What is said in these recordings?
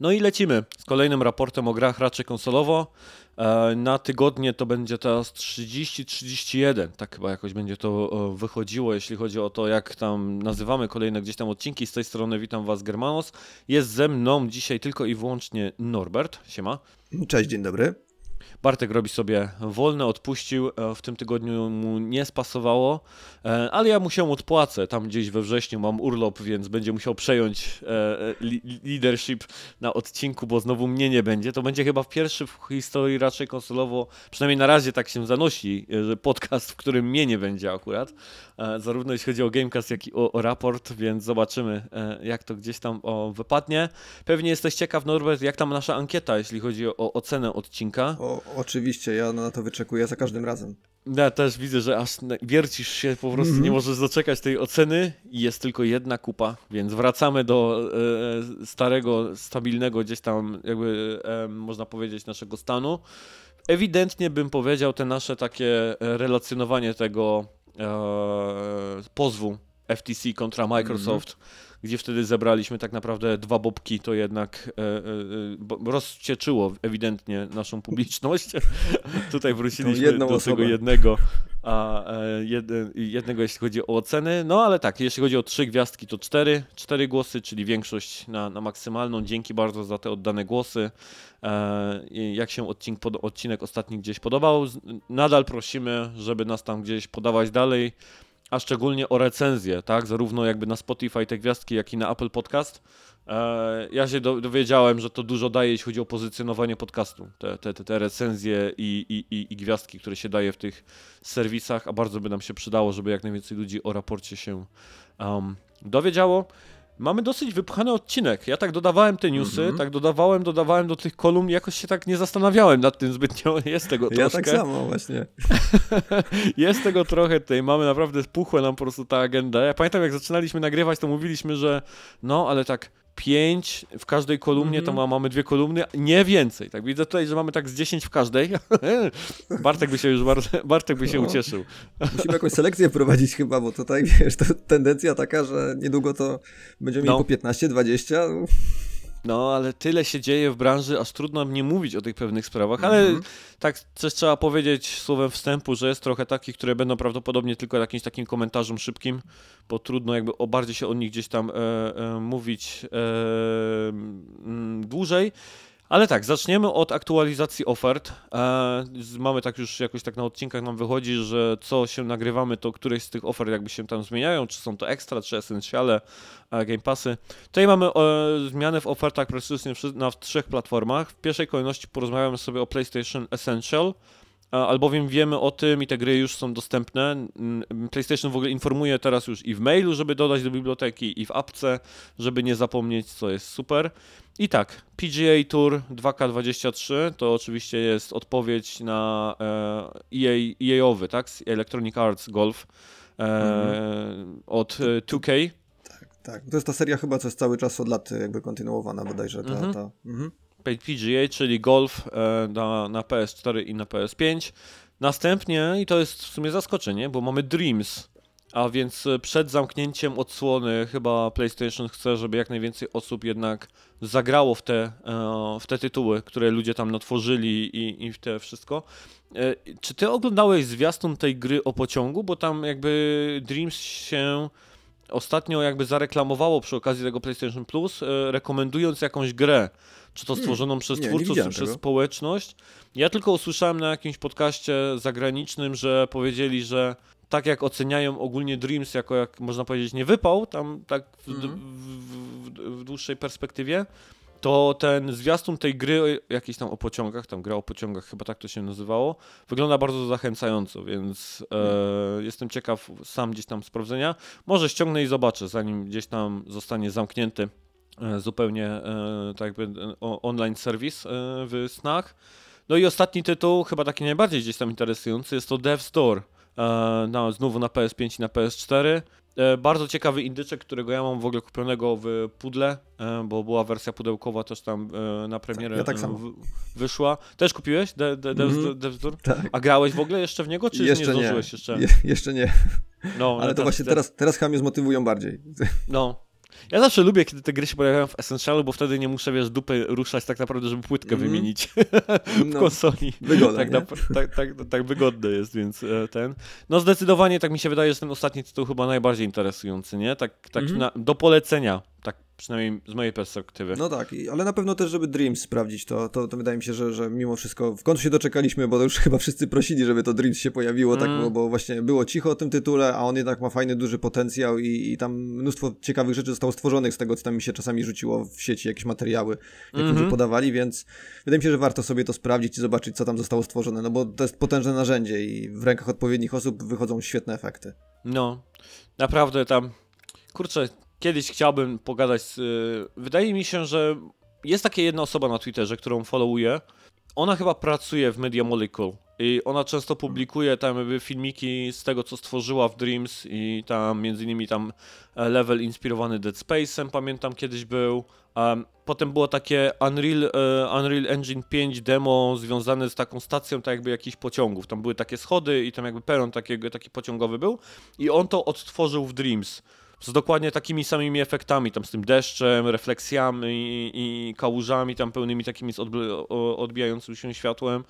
No i lecimy z kolejnym raportem o grach raczej konsolowo. E, na tygodnie to będzie teraz 30-31, tak chyba jakoś będzie to e, wychodziło, jeśli chodzi o to, jak tam nazywamy kolejne gdzieś tam odcinki. Z tej strony witam Was, Germanos. Jest ze mną dzisiaj tylko i wyłącznie Norbert. Siema. Cześć, dzień dobry. Bartek robi sobie wolne, odpuścił, e, w tym tygodniu mu nie spasowało, e, ale ja mu się odpłacę. Tam gdzieś we wrześniu mam urlop, więc będzie musiał przejąć e, leadership na odcinku, bo znowu mnie nie będzie. To będzie chyba pierwszy w historii raczej konsolowo, przynajmniej na razie tak się zanosi, że podcast, w którym mnie nie będzie akurat. Zarówno jeśli chodzi o Gamecast, jak i o, o raport, więc zobaczymy, jak to gdzieś tam o, wypadnie. Pewnie jesteś ciekaw, Norbert, jak tam nasza ankieta, jeśli chodzi o ocenę odcinka. O, oczywiście, ja na to wyczekuję za każdym razem. Ja też widzę, że aż wiercisz się, po prostu mm -hmm. nie możesz doczekać tej oceny i jest tylko jedna kupa, więc wracamy do e, starego, stabilnego gdzieś tam, jakby e, można powiedzieć, naszego stanu. Ewidentnie bym powiedział, te nasze takie e, relacjonowanie tego e, pozwu FTC kontra Microsoft. Mm -hmm gdzie wtedy zebraliśmy tak naprawdę dwa bobki, to jednak e, e, rozcieczyło ewidentnie naszą publiczność. Tutaj wróciliśmy do osobę. tego jednego, a e, jednego jeśli chodzi o oceny. No ale tak, jeśli chodzi o trzy gwiazdki, to cztery, cztery głosy, czyli większość na, na maksymalną. Dzięki bardzo za te oddane głosy. E, jak się odcinek, odcinek ostatni gdzieś podobał, nadal prosimy, żeby nas tam gdzieś podawać dalej a szczególnie o recenzję, tak? Zarówno jakby na Spotify te gwiazdki, jak i na Apple Podcast. E, ja się dowiedziałem, że to dużo daje, jeśli chodzi o pozycjonowanie podcastu. Te, te, te recenzje i, i, i gwiazdki, które się daje w tych serwisach, a bardzo by nam się przydało, żeby jak najwięcej ludzi o raporcie się um, dowiedziało. Mamy dosyć wypchany odcinek. Ja tak dodawałem te newsy, mm -hmm. tak dodawałem, dodawałem do tych kolumn, jakoś się tak nie zastanawiałem nad tym zbytnio. Jest tego troszkę. Ja tak samo właśnie. Jest tego trochę tutaj. Mamy naprawdę spuchłe nam po prostu ta agenda. Ja pamiętam, jak zaczynaliśmy nagrywać, to mówiliśmy, że no, ale tak pięć w każdej kolumnie, mm -hmm. to ma, mamy dwie kolumny, nie więcej. Tak widzę tutaj, że mamy tak z 10 w każdej. Bartek by się już Bartek by się no. ucieszył. Musimy jakąś selekcję prowadzić chyba, bo tutaj wiesz, to tendencja taka, że niedługo to będziemy no. mieli po 15, 20. No, ale tyle się dzieje w branży, aż trudno mnie mówić o tych pewnych sprawach, ale mm -hmm. tak też trzeba powiedzieć słowem wstępu, że jest trochę takich, które będą prawdopodobnie tylko jakimś takim komentarzem szybkim, bo trudno jakby o bardziej się o nich gdzieś tam e, e, mówić e, m, dłużej. Ale tak, zaczniemy od aktualizacji ofert. E, mamy tak już jakoś tak na odcinkach nam wychodzi, że co się nagrywamy, to któreś z tych ofert jakby się tam zmieniają, czy są to ekstra, czy essentiale, e, game passy. Tutaj mamy e, zmiany w ofertach praktycznie na trzech platformach. W pierwszej kolejności porozmawiamy sobie o PlayStation Essential, albowiem wiemy o tym i te gry już są dostępne. PlayStation w ogóle informuje teraz już i w mailu, żeby dodać do biblioteki, i w apce, żeby nie zapomnieć, co jest super. I tak, PGA Tour 2K23 to oczywiście jest odpowiedź na EA, EA-owy, tak? Electronic Arts Golf e, mm. od 2K. Tak, tak. To jest ta seria chyba, co jest cały czas od lat jakby kontynuowana bodajże. Ta, -hmm. ta. -hmm. PGA, czyli golf e, na, na PS4 i na PS5. Następnie, i to jest w sumie zaskoczenie, bo mamy Dreams, a więc przed zamknięciem odsłony chyba PlayStation chce, żeby jak najwięcej osób jednak zagrało w te, e, w te tytuły, które ludzie tam natworzyli i, i w te wszystko. E, czy ty oglądałeś zwiastun tej gry o pociągu? Bo tam jakby Dreams się ostatnio jakby zareklamowało przy okazji tego PlayStation Plus, rekomendując jakąś grę czy to hmm. stworzoną przez nie, twórców, nie czy przez tego. społeczność. Ja tylko usłyszałem na jakimś podcaście zagranicznym, że powiedzieli, że tak jak oceniają ogólnie Dreams jako, jak można powiedzieć, nie wypał, tam tak w, mm. w, w, w dłuższej perspektywie, to ten zwiastun tej gry, jakiejś tam o pociągach, tam gra o pociągach, chyba tak to się nazywało, wygląda bardzo zachęcająco, więc e, hmm. jestem ciekaw sam gdzieś tam sprawdzenia. Może ściągnę i zobaczę, zanim gdzieś tam zostanie zamknięty E, zupełnie e, tak jakby e, online serwis w snach. No i ostatni tytuł, chyba taki najbardziej gdzieś tam interesujący, jest to Dev Store. No, znowu na PS5 i na PS4. E, bardzo ciekawy indyczek, którego ja mam w ogóle kupionego w pudle, e, bo była wersja pudełkowa też tam e, na premierę ja tak samo. w, wyszła. Też kupiłeś de, de, de, Mhm. Devs Tour? Tak. A grałeś w ogóle jeszcze w niego, czy Jeszcze nie nie. zdążyłeś jeszcze? Je, jeszcze nie, No, ale ja to właśnie teraz, teraz chyba mnie zmotywują bardziej. No. Ja zawsze lubię, kiedy te gry się pojawiają w Essentialu, bo wtedy nie muszę, wiesz, dupy ruszać tak naprawdę, żeby płytkę Mhm. wymienić w No, konsoli. wygoda, tak, tak, tak, tak wygodne jest, więc e, ten. No zdecydowanie tak mi się wydaje, że ten ostatni tytuł chyba najbardziej interesujący, nie? Tak, tak Mhm. na, do polecenia, tak przynajmniej z mojej perspektywy. No tak, ale na pewno też, żeby Dreams sprawdzić, to, to, to wydaje mi się, że, że mimo wszystko w końcu się doczekaliśmy, bo to już chyba wszyscy prosili, żeby to Dreams się pojawiło, tak, Mm. bo, bo właśnie było cicho o tym tytule, a on jednak ma fajny, duży potencjał i, i tam mnóstwo ciekawych rzeczy zostało stworzonych z tego, co tam mi się czasami rzuciło w sieci, jakieś materiały, jak Mhm. ludzie podawali, więc wydaje mi się, że warto sobie to sprawdzić i zobaczyć, co tam zostało stworzone, no bo to jest potężne narzędzie i w rękach odpowiednich osób wychodzą świetne efekty. No, naprawdę tam, kurczę, kiedyś chciałbym pogadać z... y, Wydaje mi się, że jest taka jedna osoba na Twitterze, którą followuję. Ona chyba pracuje w Media Molecule i ona często publikuje tam jakby filmiki z tego, co stworzyła w Dreams i tam między innymi tam e, level inspirowany Dead Space'em, pamiętam kiedyś był. Potem było takie Unreal, e, Unreal Engine 5 demo związane z taką stacją tak jakby jakichś pociągów. Tam były takie schody i tam jakby peron takiego, taki pociągowy był i on to odtworzył w Dreams z dokładnie takimi samymi efektami, tam z tym deszczem, refleksjami i, i kałużami tam pełnymi takimi odbijającym się światłem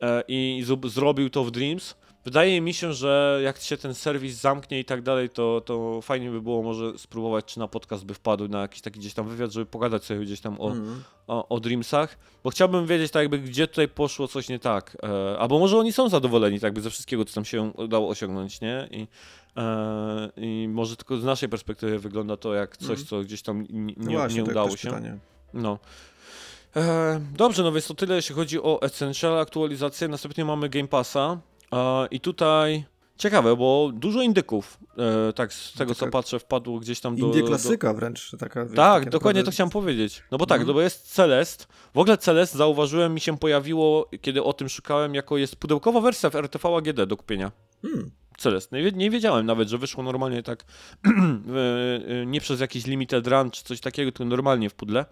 e, i zrobił to w Dreams. Wydaje mi się, że jak się ten serwis zamknie i tak dalej, to, to fajnie by było może spróbować, czy na podcast by wpadł, na jakiś taki gdzieś tam wywiad, żeby pogadać sobie gdzieś tam o, Mm. o, o Dreamsach, bo chciałbym wiedzieć tak jakby, gdzie tutaj poszło coś nie tak, e, albo może oni są zadowoleni tak jakby ze wszystkiego, co tam się udało osiągnąć, nie? I, i może tylko z naszej perspektywy wygląda to jak coś, Mhm. co gdzieś tam nie, No nie, właśnie, nie udało się. pytanie. No. E, dobrze, no więc to tyle, jeśli chodzi o Essential aktualizację. Następnie mamy Game Passa e, i tutaj ciekawe, bo dużo indyków, e, tak z tego co Taka patrzę, wpadło gdzieś tam do... Indie do, klasyka wręcz, taka... tak, takie dokładnie to chciałem powiedzieć. No bo tak, no bo jest Celest. W ogóle Celest zauważyłem, mi się pojawiło, kiedy o tym szukałem, jako jest pudełkowa wersja w RTV AGD do kupienia. Hmm. Celest. Nie, wie- nie wiedziałem nawet, że wyszło normalnie tak, e, nie przez jakiś limited run czy coś takiego, tylko normalnie w pudle.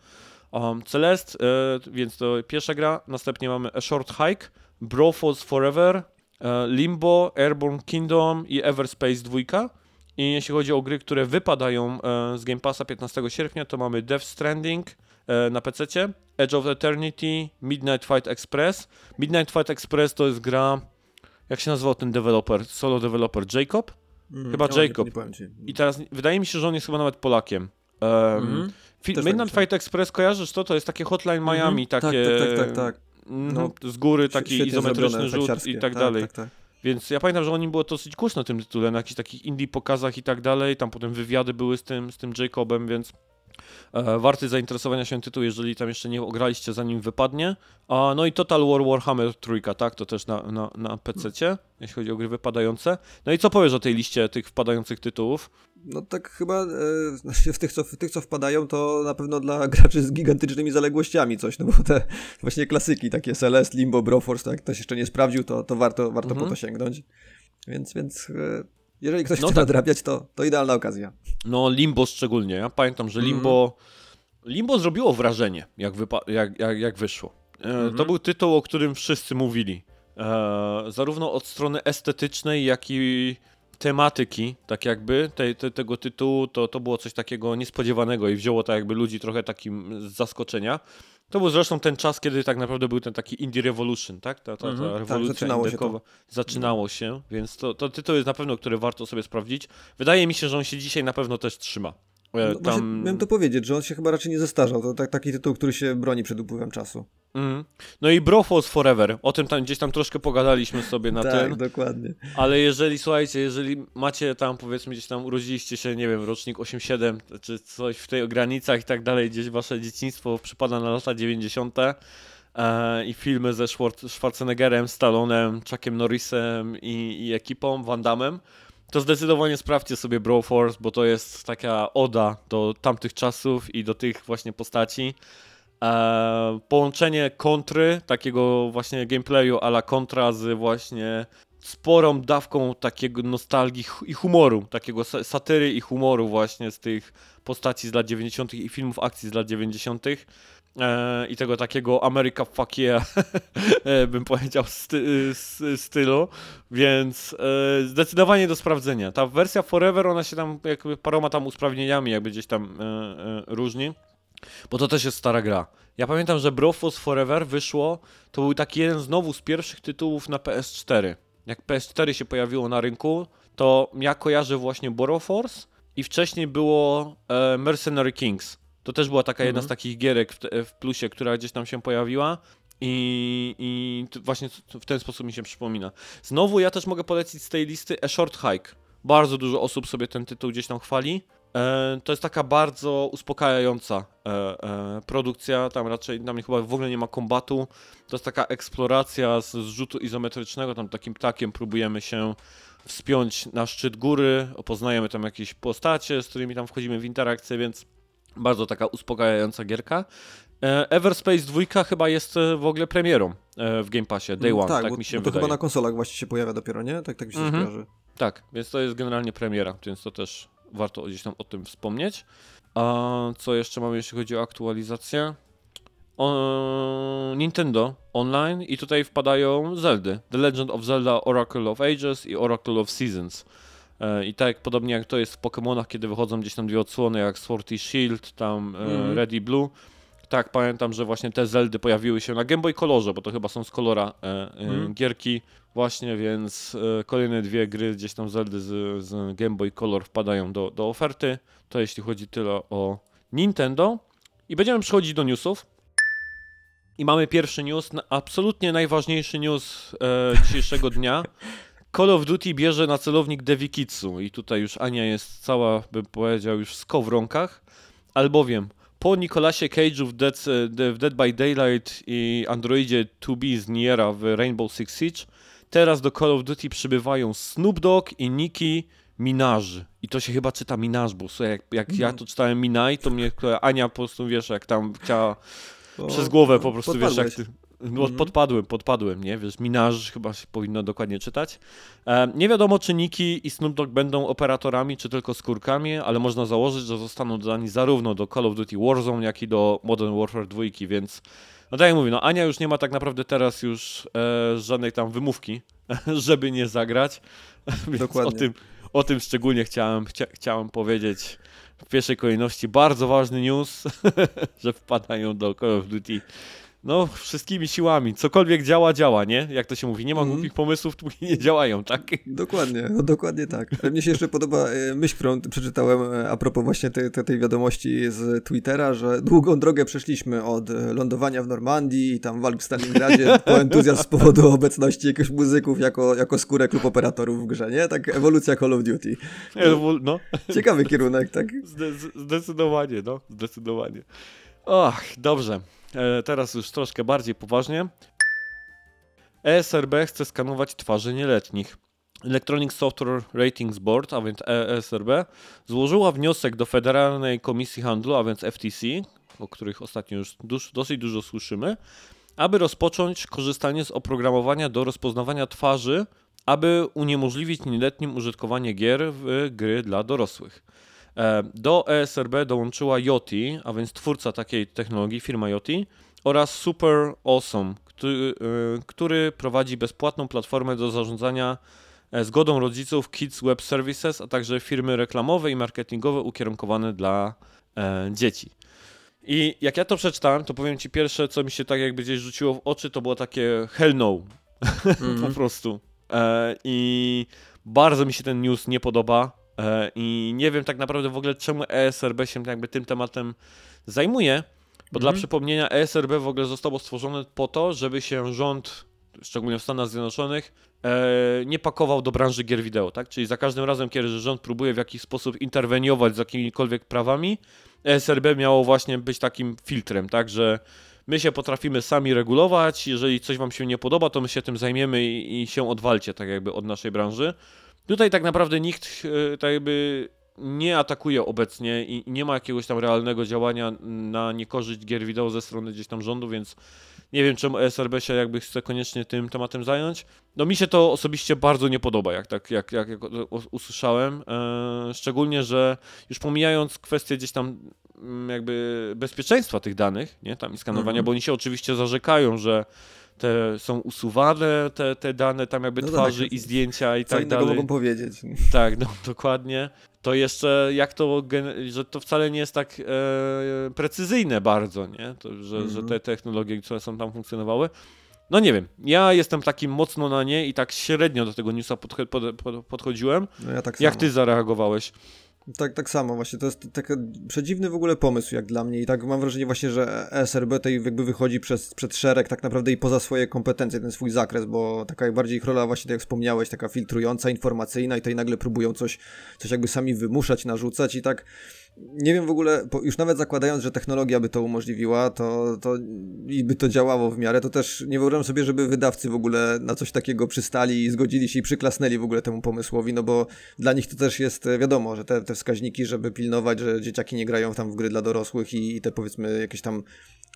Um, Celest, e, więc to pierwsza gra. Następnie mamy A Short Hike, Broforce Forever, e, Limbo, Airborne Kingdom i Everspace 2. I jeśli chodzi o gry, które wypadają z Game Passa 15 sierpnia, to mamy Death Stranding na PC, Edge of Eternity, Midnight Fight Express. Midnight Fight Express to jest gra, jak się nazywał ten deweloper, solo developer, Jacob? Mm, Chyba o, nie- Jacob. Nie, ci. I teraz wydaje mi się, że on jest chyba nawet Polakiem. Um, Mhm. Też tak Midnight. Fight Express, kojarzysz to? To jest takie Hotline Miami, Mhm. takie... Tak, tak, tak, tak, tak. mhm, Z góry taki izometryczny zrobione, rzut i efekciarskie. tak dalej. Tak, tak. Więc ja pamiętam, że oni było dosyć głośno tym tytule, na jakichś takich indie pokazach i tak dalej. Tam potem wywiady były z tym, z tym Jacobem, więc warty zainteresowania się tytuł, jeżeli tam jeszcze nie ograliście zanim wypadnie. A, no i Total War Warhammer trójka, tak? To też na, na, na PC, jeśli chodzi o gry wypadające. No i co powiesz o tej liście tych wpadających tytułów? No tak chyba e, znaczy w, tych, co, w tych, co wpadają, to na pewno dla graczy z gigantycznymi zaległościami coś, no bo te właśnie klasyki, takie Celeste, Limbo, Broforce, to jak ktoś jeszcze nie sprawdził, to, to warto, warto Mhm. po to sięgnąć. Więc, więc e, jeżeli ktoś No chce tak. nadrabiać, to, to idealna okazja. No Limbo szczególnie. Ja pamiętam, że Mhm. Limbo, Limbo zrobiło wrażenie, jak, wypa- jak, jak, jak wyszło. E, Mhm. To był tytuł, o którym wszyscy mówili. E, zarówno od strony estetycznej, jak i tematyki, tak jakby, te, te, tego tytułu, to, to było coś takiego niespodziewanego i wzięło tak jakby ludzi trochę takim z zaskoczenia. To był zresztą ten czas, kiedy tak naprawdę był ten taki Indie Revolution, tak? Ta, ta, ta Mhm, tak, rewolucja zaczynało się indykowa. Zaczynało się, więc to, to tytuł jest na pewno, który warto sobie sprawdzić. Wydaje mi się, że on się dzisiaj na pewno też trzyma. E, No, miałem to powiedzieć, że on się chyba raczej nie zestarzał. To tak, taki tytuł, który się broni przed upływem czasu. Mhm. No i Broforce Forever. O tym tam gdzieś tam troszkę pogadaliśmy sobie na tak, ten. dokładnie. Ale jeżeli, słuchajcie, jeżeli macie tam, powiedzmy, gdzieś tam urodziliście się, nie wiem, rocznik 8-7, czy coś w tych granicach i tak dalej, gdzieś wasze dzieciństwo przypada na lata 90. E, i filmy ze Schwar- Schwarzeneggerem, Stallonem, Chuckiem Norrisem i, i ekipą, Van Damme, to zdecydowanie sprawdźcie sobie Broforce, bo to jest taka oda do tamtych czasów i do tych właśnie postaci. E, połączenie kontry, takiego właśnie gameplayu a la kontra z właśnie sporą dawką takiego nostalgii i humoru, takiego satyry i humoru właśnie z tych postaci z lat 90. i filmów akcji z lat 90. E, i tego takiego America fuck yeah, e, bym powiedział, sty, stylu, więc e, zdecydowanie do sprawdzenia. Ta wersja Forever, ona się tam jakby paroma tam usprawnieniami jakby gdzieś tam różni, bo to też jest stara gra. Ja pamiętam, że Brofos Forever wyszło, to był taki jeden znowu z pierwszych tytułów na PS4. Jak PS4 się pojawiło na rynku, to ja kojarzę właśnie Boroforce i wcześniej było Mercenary Kings. To też była taka jedna z mhm. takich gierek w, w, plusie, która gdzieś tam się pojawiła. I, I właśnie w ten sposób mi się przypomina. Znowu ja też mogę polecić z tej listy A Short Hike. Bardzo dużo osób sobie ten tytuł gdzieś tam chwali. E, to jest taka bardzo uspokajająca e, e, produkcja. Tam raczej tam chyba w ogóle nie ma kombatu. To jest taka eksploracja z rzutu izometrycznego. Tam takim ptakiem próbujemy się wspiąć na szczyt góry. Poznajemy tam jakieś postacie, z którymi tam wchodzimy w interakcję, więc bardzo taka uspokajająca gierka. E, Everspace 2 chyba jest e, w ogóle premierą e, w Game Passie, Day mm, One, tak, tak mi się to wydaje. chyba na konsolach właśnie się pojawia dopiero, nie? Tak, tak mi się mm -hmm. Tak, więc to jest generalnie premiera, więc to też warto gdzieś tam o tym wspomnieć. A co jeszcze mamy, jeśli chodzi o aktualizację? O, Nintendo Online i tutaj wpadają Zeldy. The Legend of Zelda Oracle of Ages i Oracle of Seasons. E, I tak podobnie jak to jest w Pokémonach, kiedy wychodzą gdzieś tam dwie odsłony, jak Sword i Shield, tam mm. Red i Blue. Tak, pamiętam, że właśnie te Zeldy pojawiły się na Game Boy Colorze, bo to chyba są z kolora mm. gierki właśnie, więc kolejne dwie gry gdzieś tam Zeldy z, z Game Boy Color wpadają do, do oferty. To jeśli chodzi tyle o Nintendo. I będziemy przechodzić do newsów. I mamy pierwszy news, absolutnie najważniejszy news e, dzisiejszego dnia. Call of Duty bierze na celownik Devikitsu i tutaj już Ania jest cała, bym powiedział, już z rąkach, albowiem po Nicolasie Cage'u w Dead, w Dead by Daylight i Androidzie 2B z Niera w Rainbow Six Siege, teraz do Call of Duty przybywają Snoop Dogg i Nicki Minaj. I to się chyba czyta Minaj, bo słuchaj, jak, jak ja to czytałem Minaj, to mnie Ania po prostu, wiesz, jak tam chciała przez głowę po prostu, wiesz, jak ty... No, mm. podpadłem, podpadłem, nie? Wiesz, Minarz chyba się powinno dokładnie czytać. E, nie wiadomo, czy Niki i Snoop Dogg będą operatorami, czy tylko skórkami, ale można założyć, że zostaną dodani zarówno do Call of Duty Warzone, jak i do Modern Warfare 2, więc no tak jak mówię, no Ania już nie ma tak naprawdę teraz już e, żadnej tam wymówki, żeby nie zagrać, więc Dokładnie. o tym, o tym szczególnie chciałem, chcia, chciałem powiedzieć w pierwszej kolejności. Bardzo ważny news, że wpadają do Call of Duty no, wszystkimi siłami. Cokolwiek działa, działa, nie? Jak to się mówi, nie ma mm. głupich pomysłów, póki nie działają, tak? Dokładnie, no, dokładnie tak. Mnie się jeszcze podoba e, myśl, którą przeczytałem e, a propos właśnie tej, tej wiadomości z Twittera, że długą drogę przeszliśmy od e, lądowania w Normandii i tam walk w Stalingradzie po entuzjazm z powodu obecności jakichś muzyków jako, jako skórę klub operatorów w grze, nie? Tak ewolucja Call of Duty. No. Ciekawy kierunek, tak? Zdecydowanie, no, zdecydowanie. Och, dobrze. E, teraz już troszkę bardziej poważnie. ESRB chce skanować twarze nieletnich. Electronic Software Ratings Board, a więc ESRB, złożyła wniosek do Federalnej Komisji Handlu, a więc FTC, o których ostatnio już dosyć dużo słyszymy, aby rozpocząć korzystanie z oprogramowania do rozpoznawania twarzy, aby uniemożliwić nieletnim użytkowanie gier w gry dla dorosłych. E, do ESRB dołączyła Yoti, a więc twórca takiej technologii, firma Yoti, oraz Super Awesome, który, e, który prowadzi bezpłatną platformę do zarządzania e, zgodą rodziców Kids Web Services, a także firmy reklamowe i marketingowe ukierunkowane dla e, dzieci. I jak ja to przeczytałem, to powiem ci pierwsze, co mi się tak jakby gdzieś rzuciło w oczy, to było takie hell no. Mm -hmm. po mhm. prostu. E, I bardzo mi się ten news nie podoba. E, I nie wiem tak naprawdę w ogóle, czemu ESRB się jakby tym tematem zajmuje, bo dla mhm. przypomnienia ESRB w ogóle zostało stworzone po to, żeby się rząd, szczególnie w Stanach Zjednoczonych, e, nie pakował do branży gier wideo, tak? Czyli za każdym razem, kiedy rząd próbuje w jakiś sposób interweniować z jakimikolwiek prawami, ESRB miało właśnie być takim filtrem, tak? Że my się potrafimy sami regulować, jeżeli coś wam się nie podoba, to my się tym zajmiemy i, i się odwalcie tak jakby od naszej branży. Tutaj tak naprawdę nikt e, tak jakby nie atakuje obecnie i nie ma jakiegoś tam realnego działania na niekorzyść gier wideo ze strony gdzieś tam rządu, więc nie wiem, czemu ESRB się jakby chce koniecznie tym tematem zająć. No mi się to osobiście bardzo nie podoba, jak tak jak, jak, jak usłyszałem. Eee, szczególnie, że już pomijając kwestię gdzieś tam mm, jakby bezpieczeństwa tych danych, nie, tam i skanowania, mhm. bo oni się oczywiście zarzekają, że te są usuwane te, te dane tam jakby no twarzy tak, i zdjęcia i tak dalej. mogą powiedzieć. Tak, no dokładnie. To jeszcze jak to, że to wcale nie jest tak e, precyzyjne bardzo, nie? To, że, mm -hmm. że te technologie, które są tam funkcjonowały. No nie wiem, ja jestem taki mocno na nie i tak średnio do tego newsa podch pod, pod, podchodziłem. No ja tak Jak ty zareagowałeś? Tak, tak samo właśnie, to jest taki przedziwny w ogóle pomysł jak dla mnie i tak mam wrażenie właśnie, że ESRB tutaj jakby wychodzi przez, przed szereg tak naprawdę i poza swoje kompetencje, ten swój zakres, bo taka bardziej ich rola właśnie, tak jak wspomniałeś, taka filtrująca, informacyjna i tutaj nagle próbują coś, coś jakby sami wymuszać, narzucać i tak nie wiem w ogóle, już nawet zakładając, że technologia by to umożliwiła, to, to i by to działało w miarę, to też nie wyobrażam sobie, żeby wydawcy w ogóle na coś takiego przystali i zgodzili się i przyklasnęli w ogóle temu pomysłowi, no bo dla nich to też jest wiadomo, że te, te wskaźniki, żeby pilnować, że dzieciaki nie grają tam w gry dla dorosłych i, i te powiedzmy jakieś tam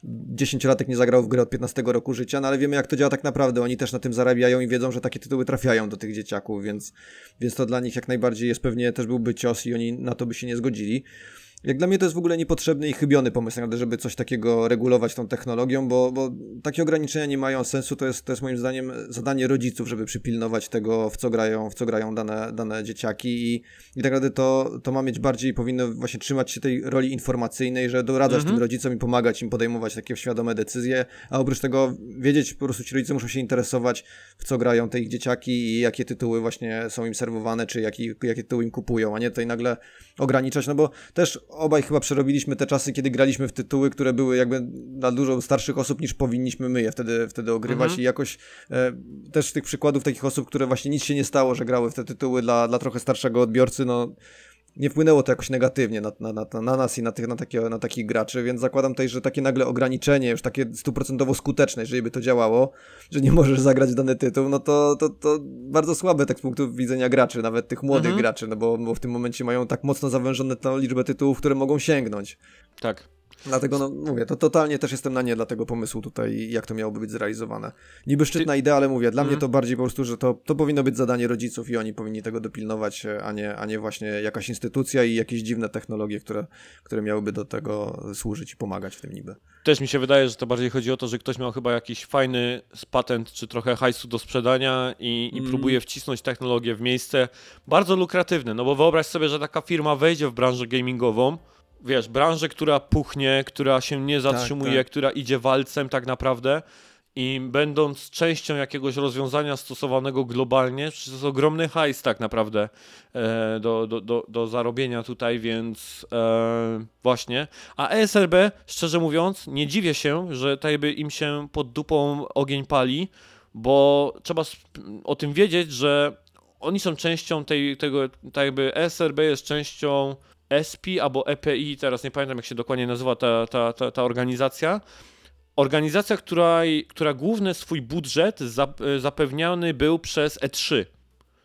dziesięciolatek nie zagrał w grę od 15 roku życia, no ale wiemy jak to działa tak naprawdę. Oni też na tym zarabiają i wiedzą, że takie tytuły trafiają do tych dzieciaków, więc, więc to dla nich jak najbardziej jest pewnie też byłby cios i oni na to by się nie zgodzili. Jak dla mnie to jest w ogóle niepotrzebny i chybiony pomysł, żeby coś takiego regulować tą technologią, bo, bo takie ograniczenia nie mają sensu. To jest, to jest moim zdaniem zadanie rodziców, żeby przypilnować tego, w co grają, w co grają dane, dane dzieciaki i, i tak naprawdę to, to ma mieć bardziej, powinno właśnie trzymać się tej roli informacyjnej, że doradzasz mhm. tym rodzicom i pomagać im podejmować takie świadome decyzje, a oprócz tego wiedzieć, po prostu ci rodzice muszą się interesować, w co grają te ich dzieciaki i jakie tytuły właśnie są im serwowane, czy jaki, jakie tytuły im kupują, a nie tutaj nagle ograniczać, no bo też obaj chyba przerobiliśmy te czasy, kiedy graliśmy w tytuły, które były jakby dla dużo starszych osób niż powinniśmy my je wtedy, wtedy ogrywać mhm. i jakoś e, też tych przykładów takich osób, które właśnie nic się nie stało, że grały w te tytuły dla, dla trochę starszego odbiorcy, no nie wpłynęło to jakoś negatywnie na, na, na, na nas i na, tych, na, takie, na takich graczy, więc zakładam tutaj, że takie nagle ograniczenie, już takie stuprocentowo skuteczne, jeżeli by to działało, że nie możesz zagrać dany tytuł, no to, to, to bardzo słabe tak z punktu widzenia graczy, nawet tych młodych mhm. graczy, no bo, bo w tym momencie mają tak mocno zawężone tę liczbę tytułów, które mogą sięgnąć. Tak. Dlatego, no mówię, to totalnie też jestem na nie dla tego pomysłu tutaj, jak to miałoby być zrealizowane. Niby szczytna idea, ale mówię, dla mm. mnie mhm. to bardziej po prostu, że to, to powinno być zadanie rodziców i oni powinni tego dopilnować, a nie, a nie właśnie jakaś instytucja i jakieś dziwne technologie, które, które miałyby do tego służyć i pomagać w tym niby. Też mi się wydaje, że to bardziej chodzi o to, że ktoś miał chyba jakiś fajny patent, czy trochę hajsu do sprzedania i, i mm. próbuje wcisnąć technologię w miejsce bardzo lukratywne, no bo wyobraź sobie, że taka firma wejdzie w branżę gamingową, wiesz, branżę, która puchnie, która się nie tak, zatrzymuje, tak, tak. która idzie walcem tak naprawdę i będąc częścią jakiegoś rozwiązania stosowanego globalnie, to jest ogromny hajs tak naprawdę e, do, do, do, do zarobienia tutaj, więc e, właśnie. A ESRB, szczerze mówiąc, nie dziwię się, że tak jakby im się pod dupą ogień pali, bo trzeba o tym wiedzieć, że oni są częścią tej, tego, tak jakby ESRB jest częścią ESPI albo EPI, teraz nie pamiętam jak się dokładnie nazywa ta, ta, ta, ta organizacja. Organizacja, która, która główny swój budżet zapewniany był przez E3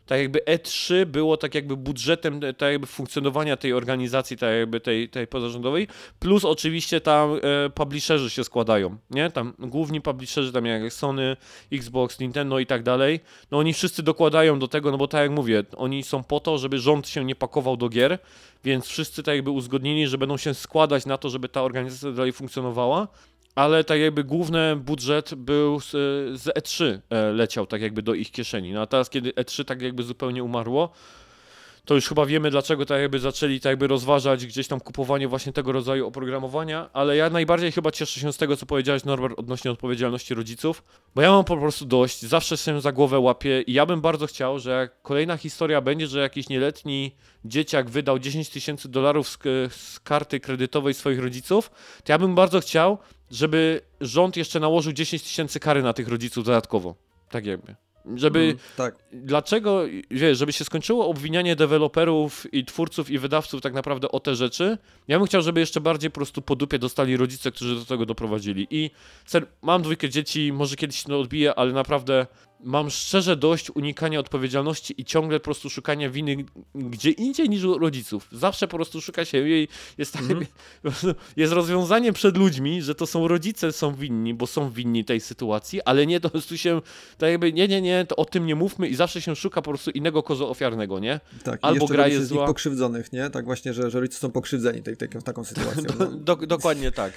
tak jakby E3 było tak jakby budżetem tak jakby funkcjonowania tej organizacji, tak jakby tej, tej pozarządowej, plus oczywiście tam e, publisherzy się składają, nie? Tam główni publisherzy, tam jak Sony, Xbox, Nintendo i tak dalej, no oni wszyscy dokładają do tego, no bo tak jak mówię, oni są po to, żeby rząd się nie pakował do gier, więc wszyscy tak jakby uzgodnili, że będą się składać na to, żeby ta organizacja dalej funkcjonowała, ale tak jakby główny budżet był z, z E3 e, leciał tak jakby do ich kieszeni. No a teraz, kiedy E3 tak jakby zupełnie umarło, to już chyba wiemy, dlaczego tak jakby zaczęli tak jakby rozważać gdzieś tam kupowanie właśnie tego rodzaju oprogramowania, ale ja najbardziej chyba cieszę się z tego, co powiedziałeś Norbert odnośnie odpowiedzialności rodziców, bo ja mam po prostu dość, zawsze się za głowę łapię i ja bym bardzo chciał, że jak kolejna historia będzie, że jakiś nieletni dzieciak wydał 10 tysięcy dolarów z, z karty kredytowej swoich rodziców, to ja bym bardzo chciał, żeby rząd jeszcze nałożył 10 tysięcy kary na tych rodziców dodatkowo. Tak jakby. Żeby. Mm, tak. Dlaczego, wiesz, żeby się skończyło obwinianie deweloperów i twórców i wydawców tak naprawdę o te rzeczy, ja bym chciał, żeby jeszcze bardziej po prostu po dupie dostali rodzice, którzy do tego doprowadzili. I ser, mam dwójkę dzieci, może kiedyś to odbije, ale naprawdę mam szczerze dość unikania odpowiedzialności i ciągle po prostu szukania winy gdzie indziej niż u rodziców. Zawsze po prostu szuka się jej, jest, tak, Mhm. jest rozwiązanie przed ludźmi, że to są rodzice są winni, bo są winni tej sytuacji, ale nie to po prostu się, tak jakby nie, nie, nie, to o tym nie mówmy i zawsze się szuka po prostu innego kozo ofiarnego, nie? Tak, Albo gra jest zła. pokrzywdzonych, nie? Tak właśnie, że, że rodzice są pokrzywdzeni tej, tej, taką sytuacją. No. Do, dokładnie tak.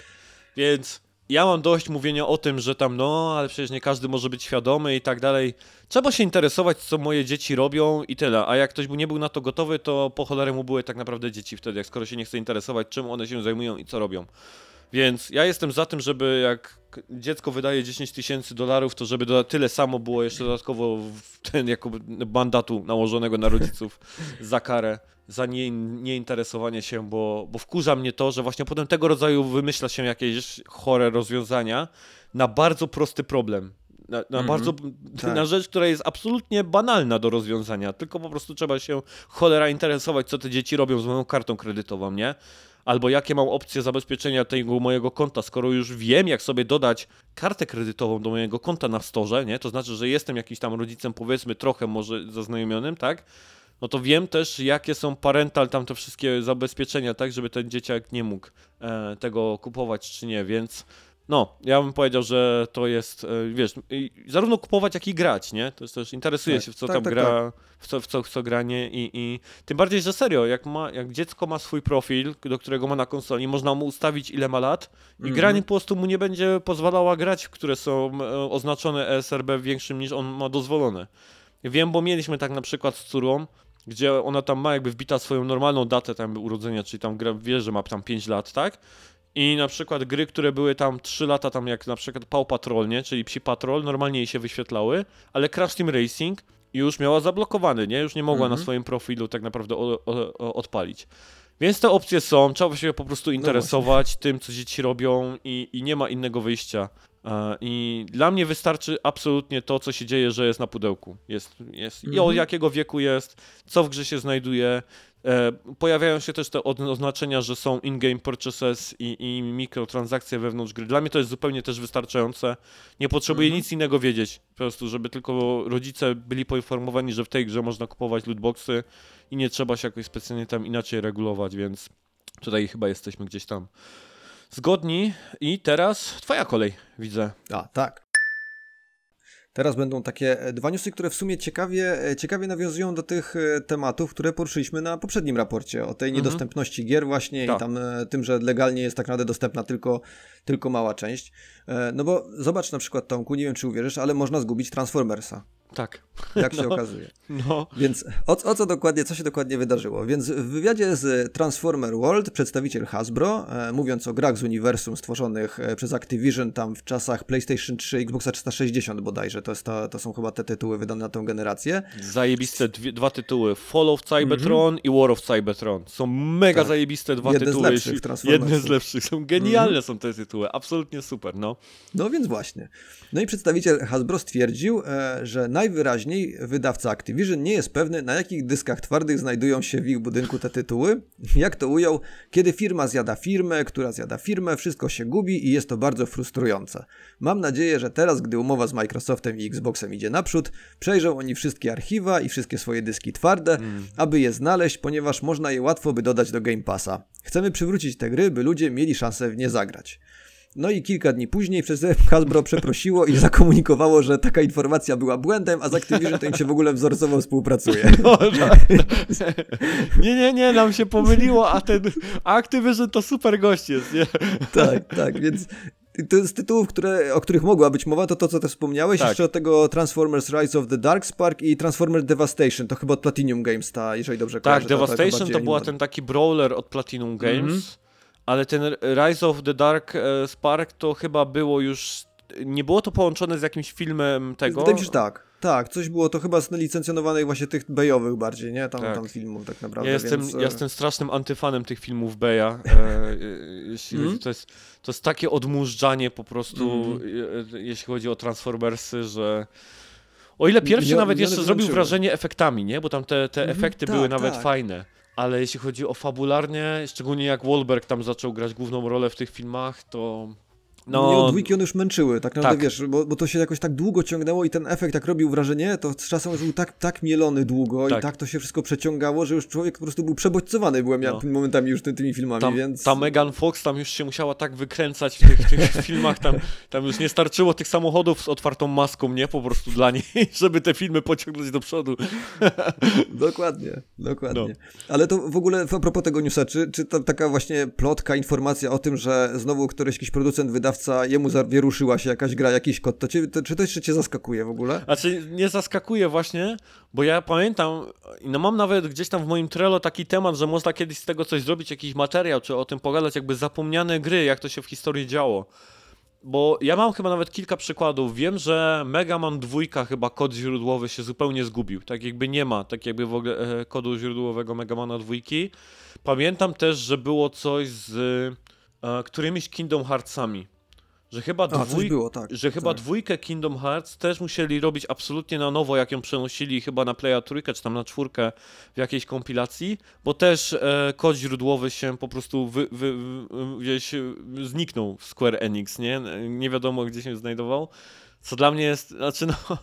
Więc ja mam dość mówienia o tym, że tam, no, ale przecież nie każdy może być świadomy i tak dalej. Trzeba się interesować, co moje dzieci robią i tyle. A jak ktoś by nie był na to gotowy, to po cholerę mu były tak naprawdę dzieci wtedy, jak skoro się nie chce interesować, czym one się zajmują i co robią. Więc ja jestem za tym, żeby jak dziecko wydaje 10 tysięcy dolarów, to żeby tyle samo było jeszcze dodatkowo w ten jako mandatu nałożonego na rodziców za karę, za nie, nieinteresowanie się, bo, bo wkurza mnie to, że właśnie potem tego rodzaju wymyśla się jakieś chore rozwiązania na bardzo prosty problem. Na, na Mhm. bardzo, Tak. na rzecz, która jest absolutnie banalna do rozwiązania, tylko po prostu trzeba się cholera interesować, co te dzieci robią z moją kartą kredytową, nie? Albo jakie mam opcje zabezpieczenia tego mojego konta, skoro już wiem, jak sobie dodać kartę kredytową do mojego konta na storze, nie? To znaczy, że jestem jakimś tam rodzicem, powiedzmy, trochę może zaznajomionym, tak? No to wiem też, jakie są parental, tam te wszystkie zabezpieczenia, tak, żeby ten dzieciak nie mógł e, tego kupować, czy nie, więc no, ja bym powiedział, że to jest, e, wiesz, zarówno kupować, jak i grać, nie? To jest też, interesuje Tak, się, w co tak, tam tak, gra, W, co, w, co, w co granie i, i tym bardziej, że serio, jak, ma, jak dziecko ma swój profil, do którego ma na konsoli, można mu ustawić ile ma lat i granie po prostu mu nie będzie pozwalała grać, które są e, oznaczone ESRB większym niż on ma dozwolone. Wiem, bo mieliśmy tak na przykład z córą, gdzie ona tam ma jakby wbita swoją normalną datę tam urodzenia, czyli tam gra, wie, że ma tam 5 lat, tak? I na przykład gry, które były tam 3 lata, tam jak na przykład Paw Patrol, nie? Czyli Psi Patrol, normalnie jej się wyświetlały, ale Crash Team Racing już miała zablokowany, nie? Już nie mogła Mhm. na swoim profilu tak naprawdę o, o, o, odpalić. Więc te opcje są, trzeba się po prostu interesować tym, co dzieci robią i, i nie ma innego wyjścia. E, I dla mnie wystarczy absolutnie to, co się dzieje, że jest na pudełku. Jest, jest. I od Mhm. jakiego wieku jest, co w grze się znajduje. E, pojawiają się też te oznaczenia, że są in-game purchases i, i mikrotransakcje wewnątrz gry. Dla mnie to jest zupełnie też wystarczające. Nie potrzebuję Mhm. nic innego wiedzieć. Po prostu, żeby tylko rodzice byli poinformowani, że w tej grze można kupować lootboxy i nie trzeba się jakoś specjalnie tam inaczej regulować, więc tutaj chyba jesteśmy gdzieś tam zgodni. I teraz twoja kolej, widzę. A, tak. Teraz będą takie e, dwa newsy, które w sumie ciekawie, e, ciekawie nawiązują do tych e, tematów, które poruszyliśmy na poprzednim raporcie, o tej Mhm. niedostępności gier właśnie Tak. i tam tym, że legalnie jest tak naprawdę dostępna tylko, tylko mała część. No bo zobacz na przykład Tomku, nie wiem czy uwierzysz, ale można zgubić Transformersa, Tak. jak się No. okazuje. No. Więc o, o co dokładnie, co się dokładnie wydarzyło? Więc w wywiadzie z Transformer World przedstawiciel Hasbro, e, mówiąc o grach z uniwersum stworzonych e, przez Activision tam w czasach PlayStation 3, Xboxa 360 bodajże, to, jest ta, to są chyba te tytuły wydane na tą generację. Zajebiste dwie, dwa tytuły. Fall of Cybertron i War of Cybertron. Są mega. Tak. zajebiste dwa Jedne z tytuły. lepszych jeśli- Transformersów. Jedne z lepszych. Są genialne są te tytuły. Absolutnie super, no. No więc właśnie. No i przedstawiciel Hasbro stwierdził, e, że najwyraźniej wydawca Activision nie jest pewny, na jakich dyskach twardych znajdują się w ich budynku te tytuły. Jak to ujął, kiedy firma zjada firmę, która zjada firmę, wszystko się gubi i jest to bardzo frustrujące. Mam nadzieję, że teraz, gdy umowa z Microsoftem i Xboxem idzie naprzód, przejrzą oni wszystkie archiwa i wszystkie swoje dyski twarde, aby je znaleźć, ponieważ można je łatwo by dodać do Game Passa. Chcemy przywrócić te gry, by ludzie mieli szansę w nie zagrać. No i kilka dni później przez Hasbro przeprosiło i zakomunikowało, że taka informacja była błędem, a z Activision to im się w ogóle wzorcowo współpracuje. No, tak. nie, nie, nie, nam się pomyliło, a ten Activision to super gość jest, nie? tak, tak, więc to z tytułów, które, o których mogła być mowa, to to, co ty wspomniałeś, Tak. jeszcze od tego Transformers Rise of the Dark Spark i Transformers Devastation, to chyba od Platinum Games, ta, jeżeli dobrze Tak, kojarzę. ta- ta- ta Devastation bardziej to była animowana. ten taki brawler od Platinum Games, Mhm. Ale ten Rise of the Dark e, Spark to chyba było już... Nie było to połączone z jakimś filmem tego? Wydaje mi się, że tak. Tak, coś było to chyba z licencjonowanych właśnie tych bejowych bardziej, nie? Tam, Tak. tam filmów tak naprawdę. Ja jestem, więc, ja e, jestem strasznym antyfanem tych filmów Beya. E, jeśli Mhm. chodzi, to, jest, to jest takie odmurzanie po prostu, e, jeśli chodzi o Transformersy, że... O ile pierwszy nawet jeszcze zrobił wrażenie efektami, nie? Bo tam te, te Mhm, efekty tak, były nawet tak. fajne. Ale jeśli chodzi o fabularnie, szczególnie jak Wahlberg tam zaczął grać główną rolę w tych filmach, to No, mnie od dwójki one już męczyły, tak naprawdę, tak. wiesz, bo, bo to się jakoś tak długo ciągnęło i ten efekt tak robił wrażenie, to z czasem już był tak, tak mielony długo tak. i tak to się wszystko przeciągało, że już człowiek po prostu był przebodźcowany byłem no. ja momentami już ty, tymi filmami, tam, więc... Ta Megan Fox tam już się musiała tak wykręcać w tych, tych filmach, tam, tam już nie starczyło tych samochodów z otwartą maską, nie? Po prostu dla niej, żeby te filmy pociągnąć do przodu. dokładnie, dokładnie. No. Ale to w ogóle a propos tego newsa, czy, czy ta, taka właśnie plotka, informacja o tym, że znowu któryś jakiś producent, wydawca, jemu zawieruszyła się jakaś gra, jakiś kod, to, cię, to czy to jeszcze cię zaskakuje w ogóle? Znaczy nie zaskakuje właśnie, bo ja pamiętam, no mam nawet gdzieś tam w moim Trello taki temat, że można kiedyś z tego coś zrobić, jakiś materiał, czy o tym pogadać, jakby zapomniane gry, jak to się w historii działo. Bo ja mam chyba nawet kilka przykładów. Wiem, że Mega Man 2 chyba kod źródłowy się zupełnie zgubił. Tak jakby nie ma, tak jakby w ogóle e, kodu źródłowego Mega Mana 2. Pamiętam też, że było coś z e, którymiś Kingdom Heartsami. Że chyba, A, dwój... było, tak, że chyba tak. dwójkę Kingdom Hearts też musieli robić absolutnie na nowo, jak ją przenosili chyba na Playa trójkę, czy tam na czwórkę w jakiejś kompilacji, bo też e, kod źródłowy się po prostu wy, wy, wy, gdzieś zniknął w Square Enix, nie? Nie wiadomo, gdzie się znajdował. Co dla mnie jest, znaczy no,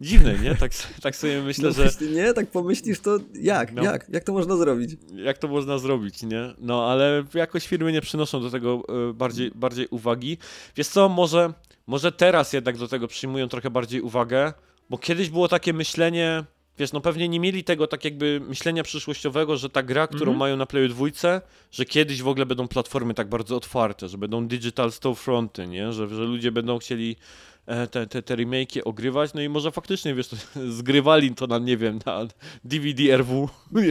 dziwne, nie? Tak, tak sobie myślę, no, że... Nie, tak pomyślisz, to jak? No. Jak? Jak to można zrobić? Jak to można zrobić, nie? No, ale jakoś firmy nie przynoszą do tego e, bardziej, bardziej uwagi. Wiesz co, może, może teraz jednak do tego przyjmują trochę bardziej uwagę, bo kiedyś było takie myślenie... Wiesz, no pewnie nie mieli tego tak jakby myślenia przyszłościowego, że ta gra, którą mm -hmm. mają na Playu dwójce, że kiedyś w ogóle będą platformy tak bardzo otwarte, że będą digital storefronty, nie? Że, że ludzie będą chcieli te, te, te remake'i ogrywać, no i może faktycznie, wiesz, to, zgrywali to na, nie wiem, na DVD RW.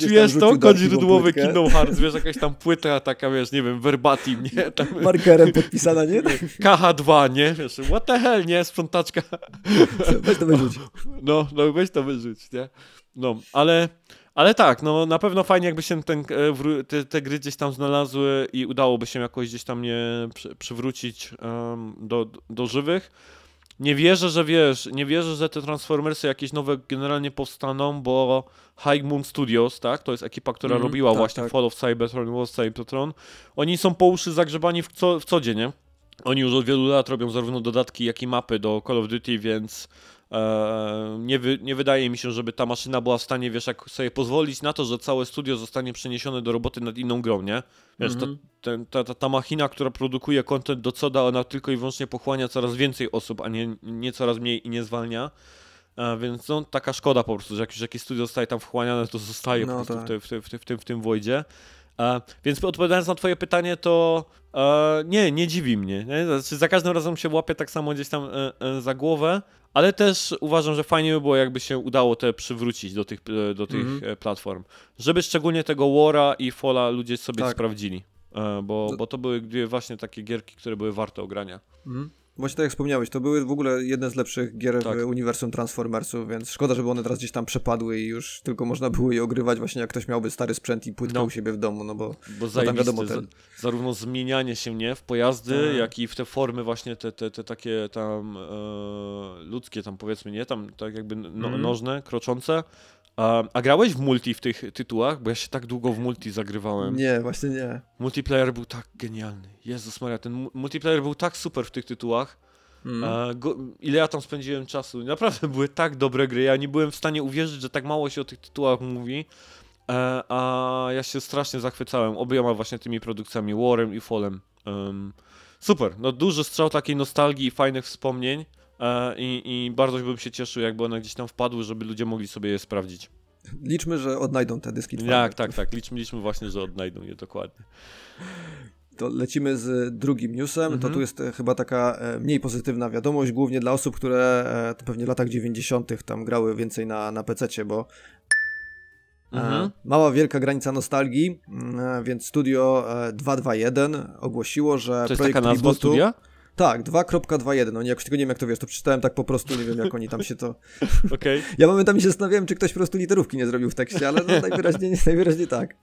Czy jest to kod źródłowy Kingdom Hearts, wiesz, jakaś tam płyta taka, wiesz, nie wiem, verbatim, nie? Tam, Markerem podpisana, nie? KH2, nie? Wiesz, what the hell, nie? Sprzątaczka. Weź to wyrzuć. No, no, weź to wyrzuć, nie? No, ale... Ale tak, no na pewno fajnie jakby się ten, e, te, te, gry gdzieś tam znalazły i udałoby się jakoś gdzieś tam je przywrócić um, do, do żywych. Nie wierzę, że wiesz, nie wierzę, że te Transformersy jakieś nowe generalnie powstaną, bo High Moon Studios, tak, to jest ekipa, która mm, robiła tak, właśnie tak. Fall of Cybertron, War Cybertron. Oni są po uszy zagrzebani w co, w co dzień, nie? Oni już od wielu lat robią zarówno dodatki, jak i mapy do Call of Duty, więc nie, wy, nie wydaje mi się, żeby ta maszyna była w stanie, wiesz, jak sobie pozwolić na to, że całe studio zostanie przeniesione do roboty nad inną grą, nie? Wiesz, mm -hmm. ta, ta, ta, ta, machina, która produkuje content do coda, ona tylko i wyłącznie pochłania coraz więcej osób, a nie, nie coraz mniej i nie zwalnia. A, więc no, taka szkoda po prostu, że jak już jakieś studio zostaje tam wchłaniane, to zostaje no, po prostu tak. w, w, w, w, tym, w tym Wojdzie. A, więc odpowiadając na twoje pytanie, to e, nie, nie dziwi mnie. Nie? Znaczy, za każdym razem się łapię tak samo gdzieś tam e, e, za głowę, ale też uważam, że fajnie by było, jakby się udało te przywrócić do tych, e, do tych mm platform. Żeby szczególnie tego Wara i Fola ludzie sobie tak. sprawdzili. E, bo, bo to były dwie właśnie takie gierki, które były warte ogrania. Mm. Właśnie tak jak wspomniałeś, to były w ogóle jedne z lepszych gier tak. w uniwersum Transformersów, więc szkoda, żeby one teraz gdzieś tam przepadły i już tylko można było je ogrywać właśnie jak ktoś miałby stary sprzęt i płytkę no. u siebie w domu, no bo, bo no tam wiadomo ten... zarówno zmienianie się nie w pojazdy, tak. jak i w te formy właśnie te, te, te takie tam e, ludzkie tam powiedzmy, nie, tam tak jakby no, mm. nożne, kroczące, a, a, grałeś w multi w tych tytułach? Bo ja się tak długo w multi zagrywałem. Nie, właśnie nie. Multiplayer był tak genialny. Jezus Maria, ten multiplayer był tak super w tych tytułach. Mm. Go, ile ja tam spędziłem czasu. Naprawdę były tak dobre gry. Ja nie byłem w stanie uwierzyć, że tak mało się o tych tytułach mówi. E, a ja się strasznie zachwycałem obiema właśnie tymi produkcjami, Warem i Fallem. Um, super, no duży strzał takiej nostalgii i fajnych wspomnień. E, I, I bardzo bym się cieszył, jakby one gdzieś tam wpadły, żeby ludzie mogli sobie je sprawdzić. Liczmy, że odnajdą te dyski. Tak, tak, tak. Liczmy, liczmy właśnie, że odnajdą je dokładnie. To lecimy z drugim newsem. To tu mhm. jest e, chyba taka e, mniej pozytywna wiadomość, głównie dla osób, które to pewnie w latach 90. tam grały więcej na, na PC, bo Mhm. Mała, wielka granica nostalgii, mm, więc Studio 221 ogłosiło, że to jest projekt taka nazwa rebootu... studia? Tak, 2.21. No nie, jakoś tego nie wiem, jak to wiesz, to przeczytałem tak po prostu, nie wiem, jak oni tam się to... Okay. Ja momentami się zastanawiałem, czy ktoś po prostu literówki nie zrobił w tekście, ale no najwyraźniej, najwyraźniej tak.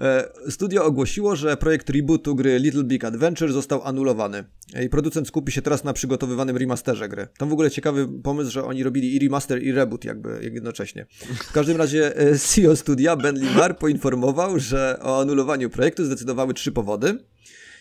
E, studio ogłosiło, że projekt rebootu gry Little Big Adventure został anulowany. I producent skupi się teraz na przygotowywanym remasterze gry. Tam w ogóle ciekawy pomysł, że oni robili i remaster, i reboot jakby jednocześnie. W każdym razie e, CEO studia Ben Limar poinformował, że o anulowaniu projektu zdecydowały trzy powody.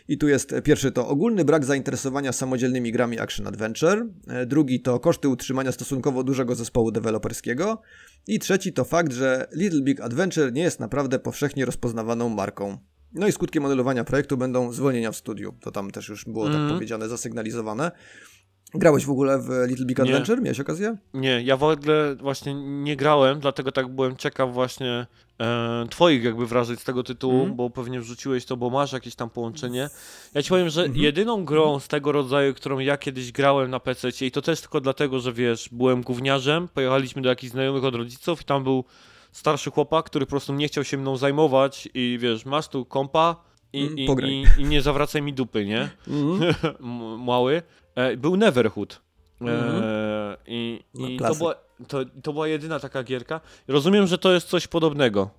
I tu jest pierwszy to ogólny brak zainteresowania samodzielnymi grami Action Adventure, e, drugi to koszty utrzymania stosunkowo dużego zespołu deweloperskiego i trzeci to fakt, że Little Big Adventure nie jest naprawdę powszechnie rozpoznawaną marką. No i skutkiem modelowania projektu będą zwolnienia w studiu. To tam też już było Mhm. tak powiedziane, zasygnalizowane. Grałeś w ogóle w Little Big Nie. Adventure? Miałeś okazję? Nie, ja w ogóle właśnie nie grałem, dlatego tak byłem ciekaw właśnie e, twoich jakby wrażeń z tego tytułu, Mhm. bo pewnie wrzuciłeś to, bo masz jakieś tam połączenie. Ja ci powiem, że Mhm. jedyną grą z tego rodzaju, którą ja kiedyś grałem na PC i to też tylko dlatego, że wiesz, byłem gówniarzem, pojechaliśmy do jakichś znajomych od rodziców i tam był starszy chłopak, który po prostu nie chciał się mną zajmować i wiesz, masz tu kompa i, Mm, i, i, nie zawracaj mi dupy, nie? Mhm. M- mały, był Neverhood. E, Mhm. I, No, i to, była, to, to była jedyna taka gierka. Rozumiem, że to jest coś podobnego.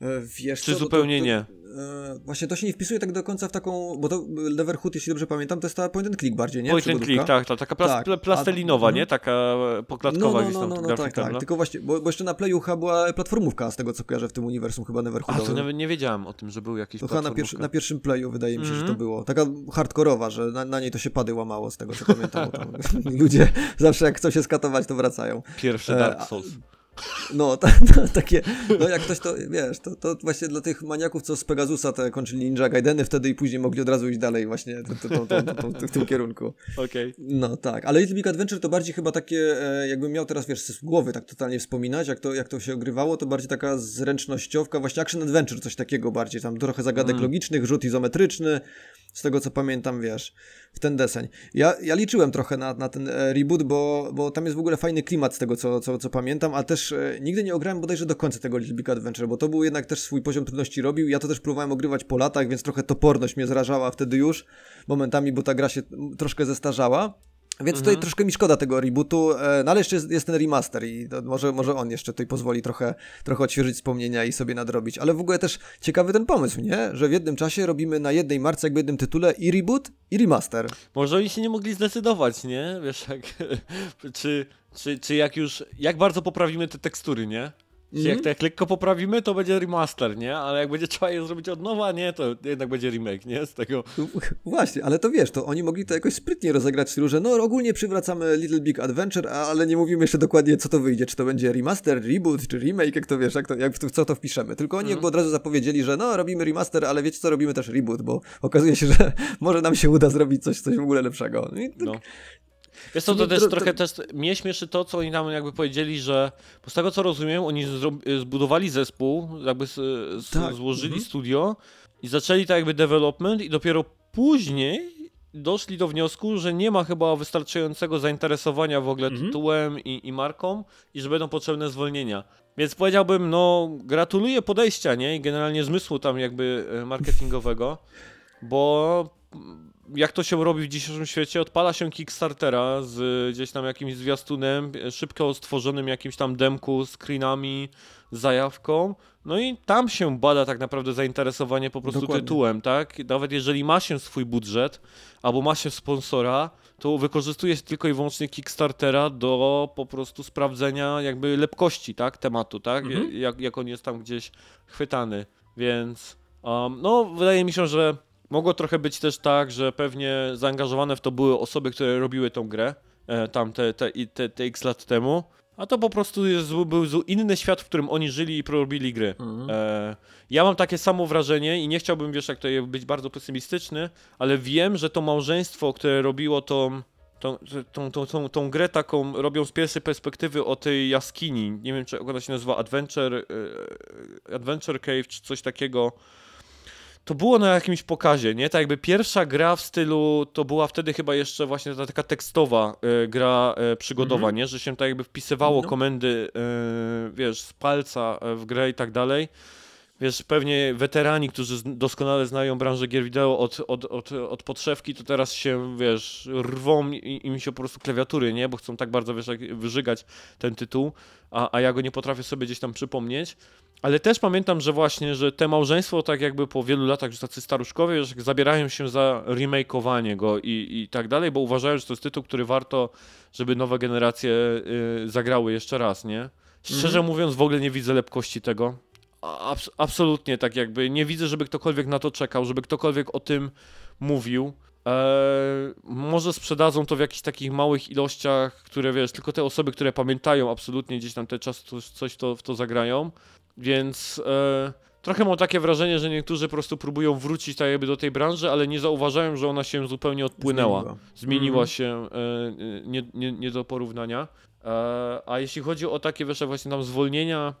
E, Wiesz Czy co, zupełnie to, to, nie? E, właśnie to się nie wpisuje tak do końca w taką, bo to Neverhood, jeśli dobrze pamiętam, to jest ta point and click bardziej, nie? Point and click, tak, ta, taka plas, Tak, pla- a- plastelinowa, mhm. nie? Taka e, poklatkowa no, no, no, no, grafika, tak, tak. no? Tylko właśnie, bo, bo jeszcze na Playu chyba była platformówka, z tego co kojarzę w tym uniwersum chyba A, Neverhoodowym. to nawet nie wiedziałem o tym, że był jakiś To chyba na, pierwszy, na pierwszym playu wydaje mi się, że to Mhm. było. Taka hardkorowa, że na, na niej to się pady łamało, z tego co pamiętam. ludzie zawsze jak chcą się skatować, to wracają. Pierwszy E, Dark a- Souls. No, ta, ta, takie, no jak ktoś to, wiesz, to, to właśnie dla tych maniaków, co z Pegasusa te kończyli Ninja Gaideny wtedy i później mogli od razu iść dalej właśnie to, to, to, w tym kierunku. Okej. No tak, ale Little Big Adventure to bardziej chyba takie, e, jakbym miał teraz, wiesz, z głowy tak totalnie wspominać, jak to, jak to się ogrywało, to bardziej taka zręcznościowka, właśnie Action Adventure, coś takiego bardziej, tam trochę zagadek Mm. logicznych, rzut izometryczny, z tego co pamiętam, wiesz, w ten deseń. Ja, ja liczyłem trochę na, na ten e, reboot, bo, bo tam jest w ogóle fajny klimat z tego co, co, co pamiętam, a też e, nigdy nie ograłem bodajże do końca tego Little Big Adventure, bo to był jednak też swój poziom trudności robił, ja to też próbowałem ogrywać po latach, więc trochę toporność mnie zrażała wtedy już, momentami, bo ta gra się troszkę zestarzała. Więc tutaj Mhm. troszkę mi szkoda tego rebootu, e, no ale jeszcze jest, jest ten remaster i może, może on jeszcze tutaj pozwoli trochę, trochę odświeżyć wspomnienia i sobie nadrobić. Ale w ogóle też ciekawy ten pomysł, nie? Że w jednym czasie robimy na jednej marce, jakby jednym tytule i reboot, i remaster. Może oni się nie mogli zdecydować, nie? Wiesz, jak, czy, czy, czy jak już, jak bardzo poprawimy te tekstury, nie? Mhm. jak to jak lekko poprawimy, to będzie remaster, nie? Ale jak będzie trzeba je zrobić od nowa, nie? To jednak będzie remake, nie? Z tego. Właśnie, ale to wiesz, to oni mogli to jakoś sprytnie rozegrać w stylu, że no ogólnie przywracamy Little Big Adventure, ale nie mówimy jeszcze dokładnie co to wyjdzie, czy to będzie remaster, reboot, czy remake, jak to wiesz, jak to, jak w co to wpiszemy. Tylko oni jakby od razu zapowiedzieli, że no robimy remaster, ale wiecie co, robimy też reboot, bo okazuje się, że może nam się uda zrobić coś, coś w ogóle lepszego. I tak, No. Wiesz co, to też trochę też mnie śmieszy to, co oni nam jakby powiedzieli, że z tego co rozumiem, oni zro- zbudowali zespół, jakby z, z, Tak, złożyli mhm. studio i zaczęli tak jakby development i dopiero później doszli do wniosku, że nie ma chyba wystarczającego zainteresowania w ogóle Mhm. tytułem i, i marką i że będą potrzebne zwolnienia. Więc powiedziałbym, no gratuluję podejścia, nie? I generalnie zmysłu tam jakby e, marketingowego, bo jak to się robi w dzisiejszym świecie, odpala się Kickstartera z gdzieś tam jakimś zwiastunem, szybko stworzonym jakimś tam demku, screenami, zajawką, no i tam się bada tak naprawdę zainteresowanie po prostu Dokładnie. tytułem, tak? Nawet jeżeli ma się swój budżet, albo ma się sponsora, to wykorzystuje się tylko i wyłącznie Kickstartera do po prostu sprawdzenia jakby lepkości, tak? Tematu, tak? Mhm. Jak, jak on jest tam gdzieś chwytany, więc um, no wydaje mi się, że mogło trochę być też tak, że pewnie zaangażowane w to były osoby, które robiły tą grę e, tam te, te, te, te x lat temu, a to po prostu jest, był inny świat, w którym oni żyli i robili gry. Mhm. E, ja mam takie samo wrażenie i nie chciałbym, wiesz, jak to być bardzo pesymistyczny, ale wiem, że to małżeństwo, które robiło tą, tą, tą, tą, tą, tą grę taką, robią z pierwszej perspektywy o tej jaskini, nie wiem, czy ona się nazywa, Adventure, e, Adventure Cave, czy coś takiego, to było na jakimś pokazie, nie? Tak jakby pierwsza gra w stylu, to była wtedy chyba jeszcze właśnie ta taka tekstowa e, gra e, przygodowa, Mhm. nie? Że się tak jakby wpisywało No. komendy, e, wiesz, z palca w grę i tak dalej. Wiesz, pewnie weterani, którzy doskonale znają branżę gier wideo od, od, od, od podszewki, to teraz się, wiesz, rwą i- im się po prostu klawiatury, nie? Bo chcą tak bardzo, wiesz, jak wyżygać ten tytuł, a, a ja go nie potrafię sobie gdzieś tam przypomnieć. Ale też pamiętam, że właśnie, że te małżeństwo tak jakby po wielu latach już tacy staruszkowie, już zabierają się za remakeowanie go i, i tak dalej, bo uważają, że to jest tytuł, który warto, żeby nowe generacje y, zagrały jeszcze raz, nie? Szczerze Mhm. mówiąc, w ogóle nie widzę lepkości tego, abs absolutnie tak jakby. Nie widzę, żeby ktokolwiek na to czekał, żeby ktokolwiek o tym mówił. Eee, może sprzedadzą to w jakichś takich małych ilościach, które wiesz, tylko te osoby, które pamiętają absolutnie gdzieś tam te czasy, to, coś to, w to zagrają. Więc e, trochę mam takie wrażenie, że niektórzy po prostu próbują wrócić tak jakby do tej branży, ale nie zauważają, że ona się zupełnie odpłynęła. Zmieniła, Zmieniła mm. się e, nie, nie, nie, do porównania. E, a jeśli chodzi o takie wiesz, właśnie tam zwolnienia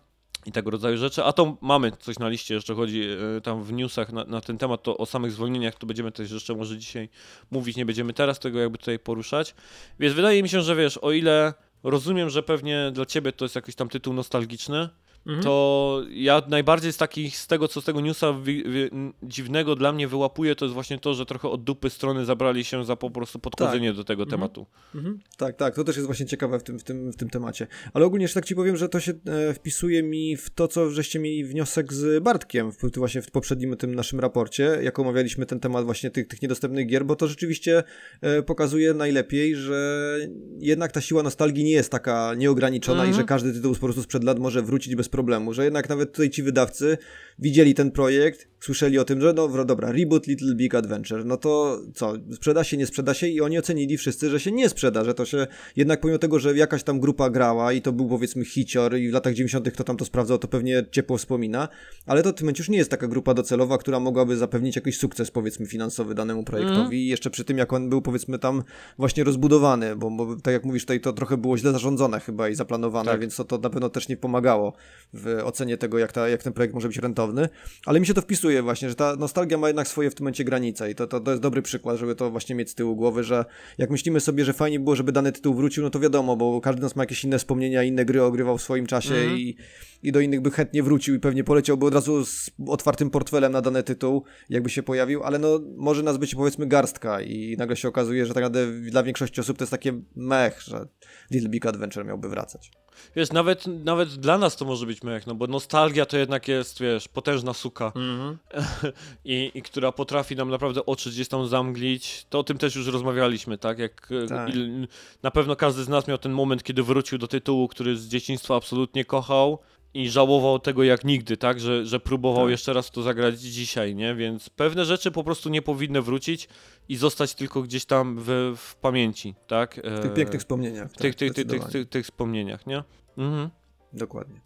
i tego rodzaju rzeczy, a to mamy coś na liście, jeszcze chodzi e, tam w newsach na, na, ten temat, to o samych zwolnieniach, to będziemy też jeszcze może dzisiaj mówić, nie będziemy teraz tego jakby tutaj poruszać. Więc wydaje mi się, że wiesz, o ile rozumiem, że pewnie dla ciebie to jest jakiś tam tytuł nostalgiczny, Mhm. to ja najbardziej z takich, z tego co z tego newsa wi, wi, dziwnego dla mnie wyłapuje, to jest właśnie to, że trochę od dupy strony zabrali się za po prostu podchodzenie tak. do tego mhm. tematu. Mhm. Tak, tak, to też jest właśnie ciekawe w tym, w tym, w tym temacie. Ale ogólnie jeszcze tak ci powiem, że to się e, wpisuje mi w to, co żeście mieli wniosek z Bartkiem w, właśnie w poprzednim tym naszym raporcie, jak omawialiśmy ten temat właśnie tych, tych niedostępnych gier, bo to rzeczywiście e, pokazuje najlepiej, że jednak ta siła nostalgii nie jest taka nieograniczona i że mhm. każdy tytuł po prostu sprzed lat może wrócić bez problemu, że jednak nawet tutaj ci wydawcy widzieli ten projekt, słyszeli o tym, że no dobra, reboot Little Big Adventure, no to co, sprzeda się, nie sprzeda się i oni ocenili wszyscy, że się nie sprzeda, że to się jednak pomimo tego, że jakaś tam grupa grała i to był powiedzmy hicior i w latach 90 kto tam to sprawdzał, to pewnie ciepło wspomina, ale to w tym momencie już nie jest taka grupa docelowa, która mogłaby zapewnić jakiś sukces powiedzmy finansowy danemu projektowi mm. jeszcze przy tym jak on był powiedzmy tam właśnie rozbudowany, bo, bo tak jak mówisz tutaj to trochę było źle zarządzone chyba i zaplanowane, tak. więc to, to na pewno też nie pomagało w ocenie tego jak, ta, jak ten projekt może być rentowny, ale mi się to wpisuje właśnie, że ta nostalgia ma jednak swoje w tym momencie granice i to, to, to jest dobry przykład, żeby to właśnie mieć z tyłu głowy, że jak myślimy sobie, że fajnie było, żeby dany tytuł wrócił, no to wiadomo, bo każdy z nas ma jakieś inne wspomnienia, inne gry ogrywał w swoim czasie mm i, i do innych by chętnie wrócił i pewnie poleciałby od razu z otwartym portfelem na dany tytuł, jakby się pojawił, ale no może nas być powiedzmy garstka i nagle się okazuje, że tak naprawdę dla większości osób to jest takie mech, że Little Big Adventure miałby wracać. Wiesz, nawet, nawet dla nas to może być mech, no bo nostalgia to jednak jest, wiesz, potężna suka mm -hmm. I, i która potrafi nam naprawdę oczy gdzieś tam zamglić. To o tym też już rozmawialiśmy, tak? Jak tak. Il, na pewno każdy z nas miał ten moment, kiedy wrócił do tytułu, który z dzieciństwa absolutnie kochał i żałował tego jak nigdy, tak? Że, że próbował tak. jeszcze raz to zagrać dzisiaj, nie? Więc pewne rzeczy po prostu nie powinny wrócić i zostać tylko gdzieś tam w, w pamięci, tak? W tych pięknych wspomnieniach. W tych, tak, tych, tych, tych, tych wspomnieniach, nie? Mhm. Dokładnie.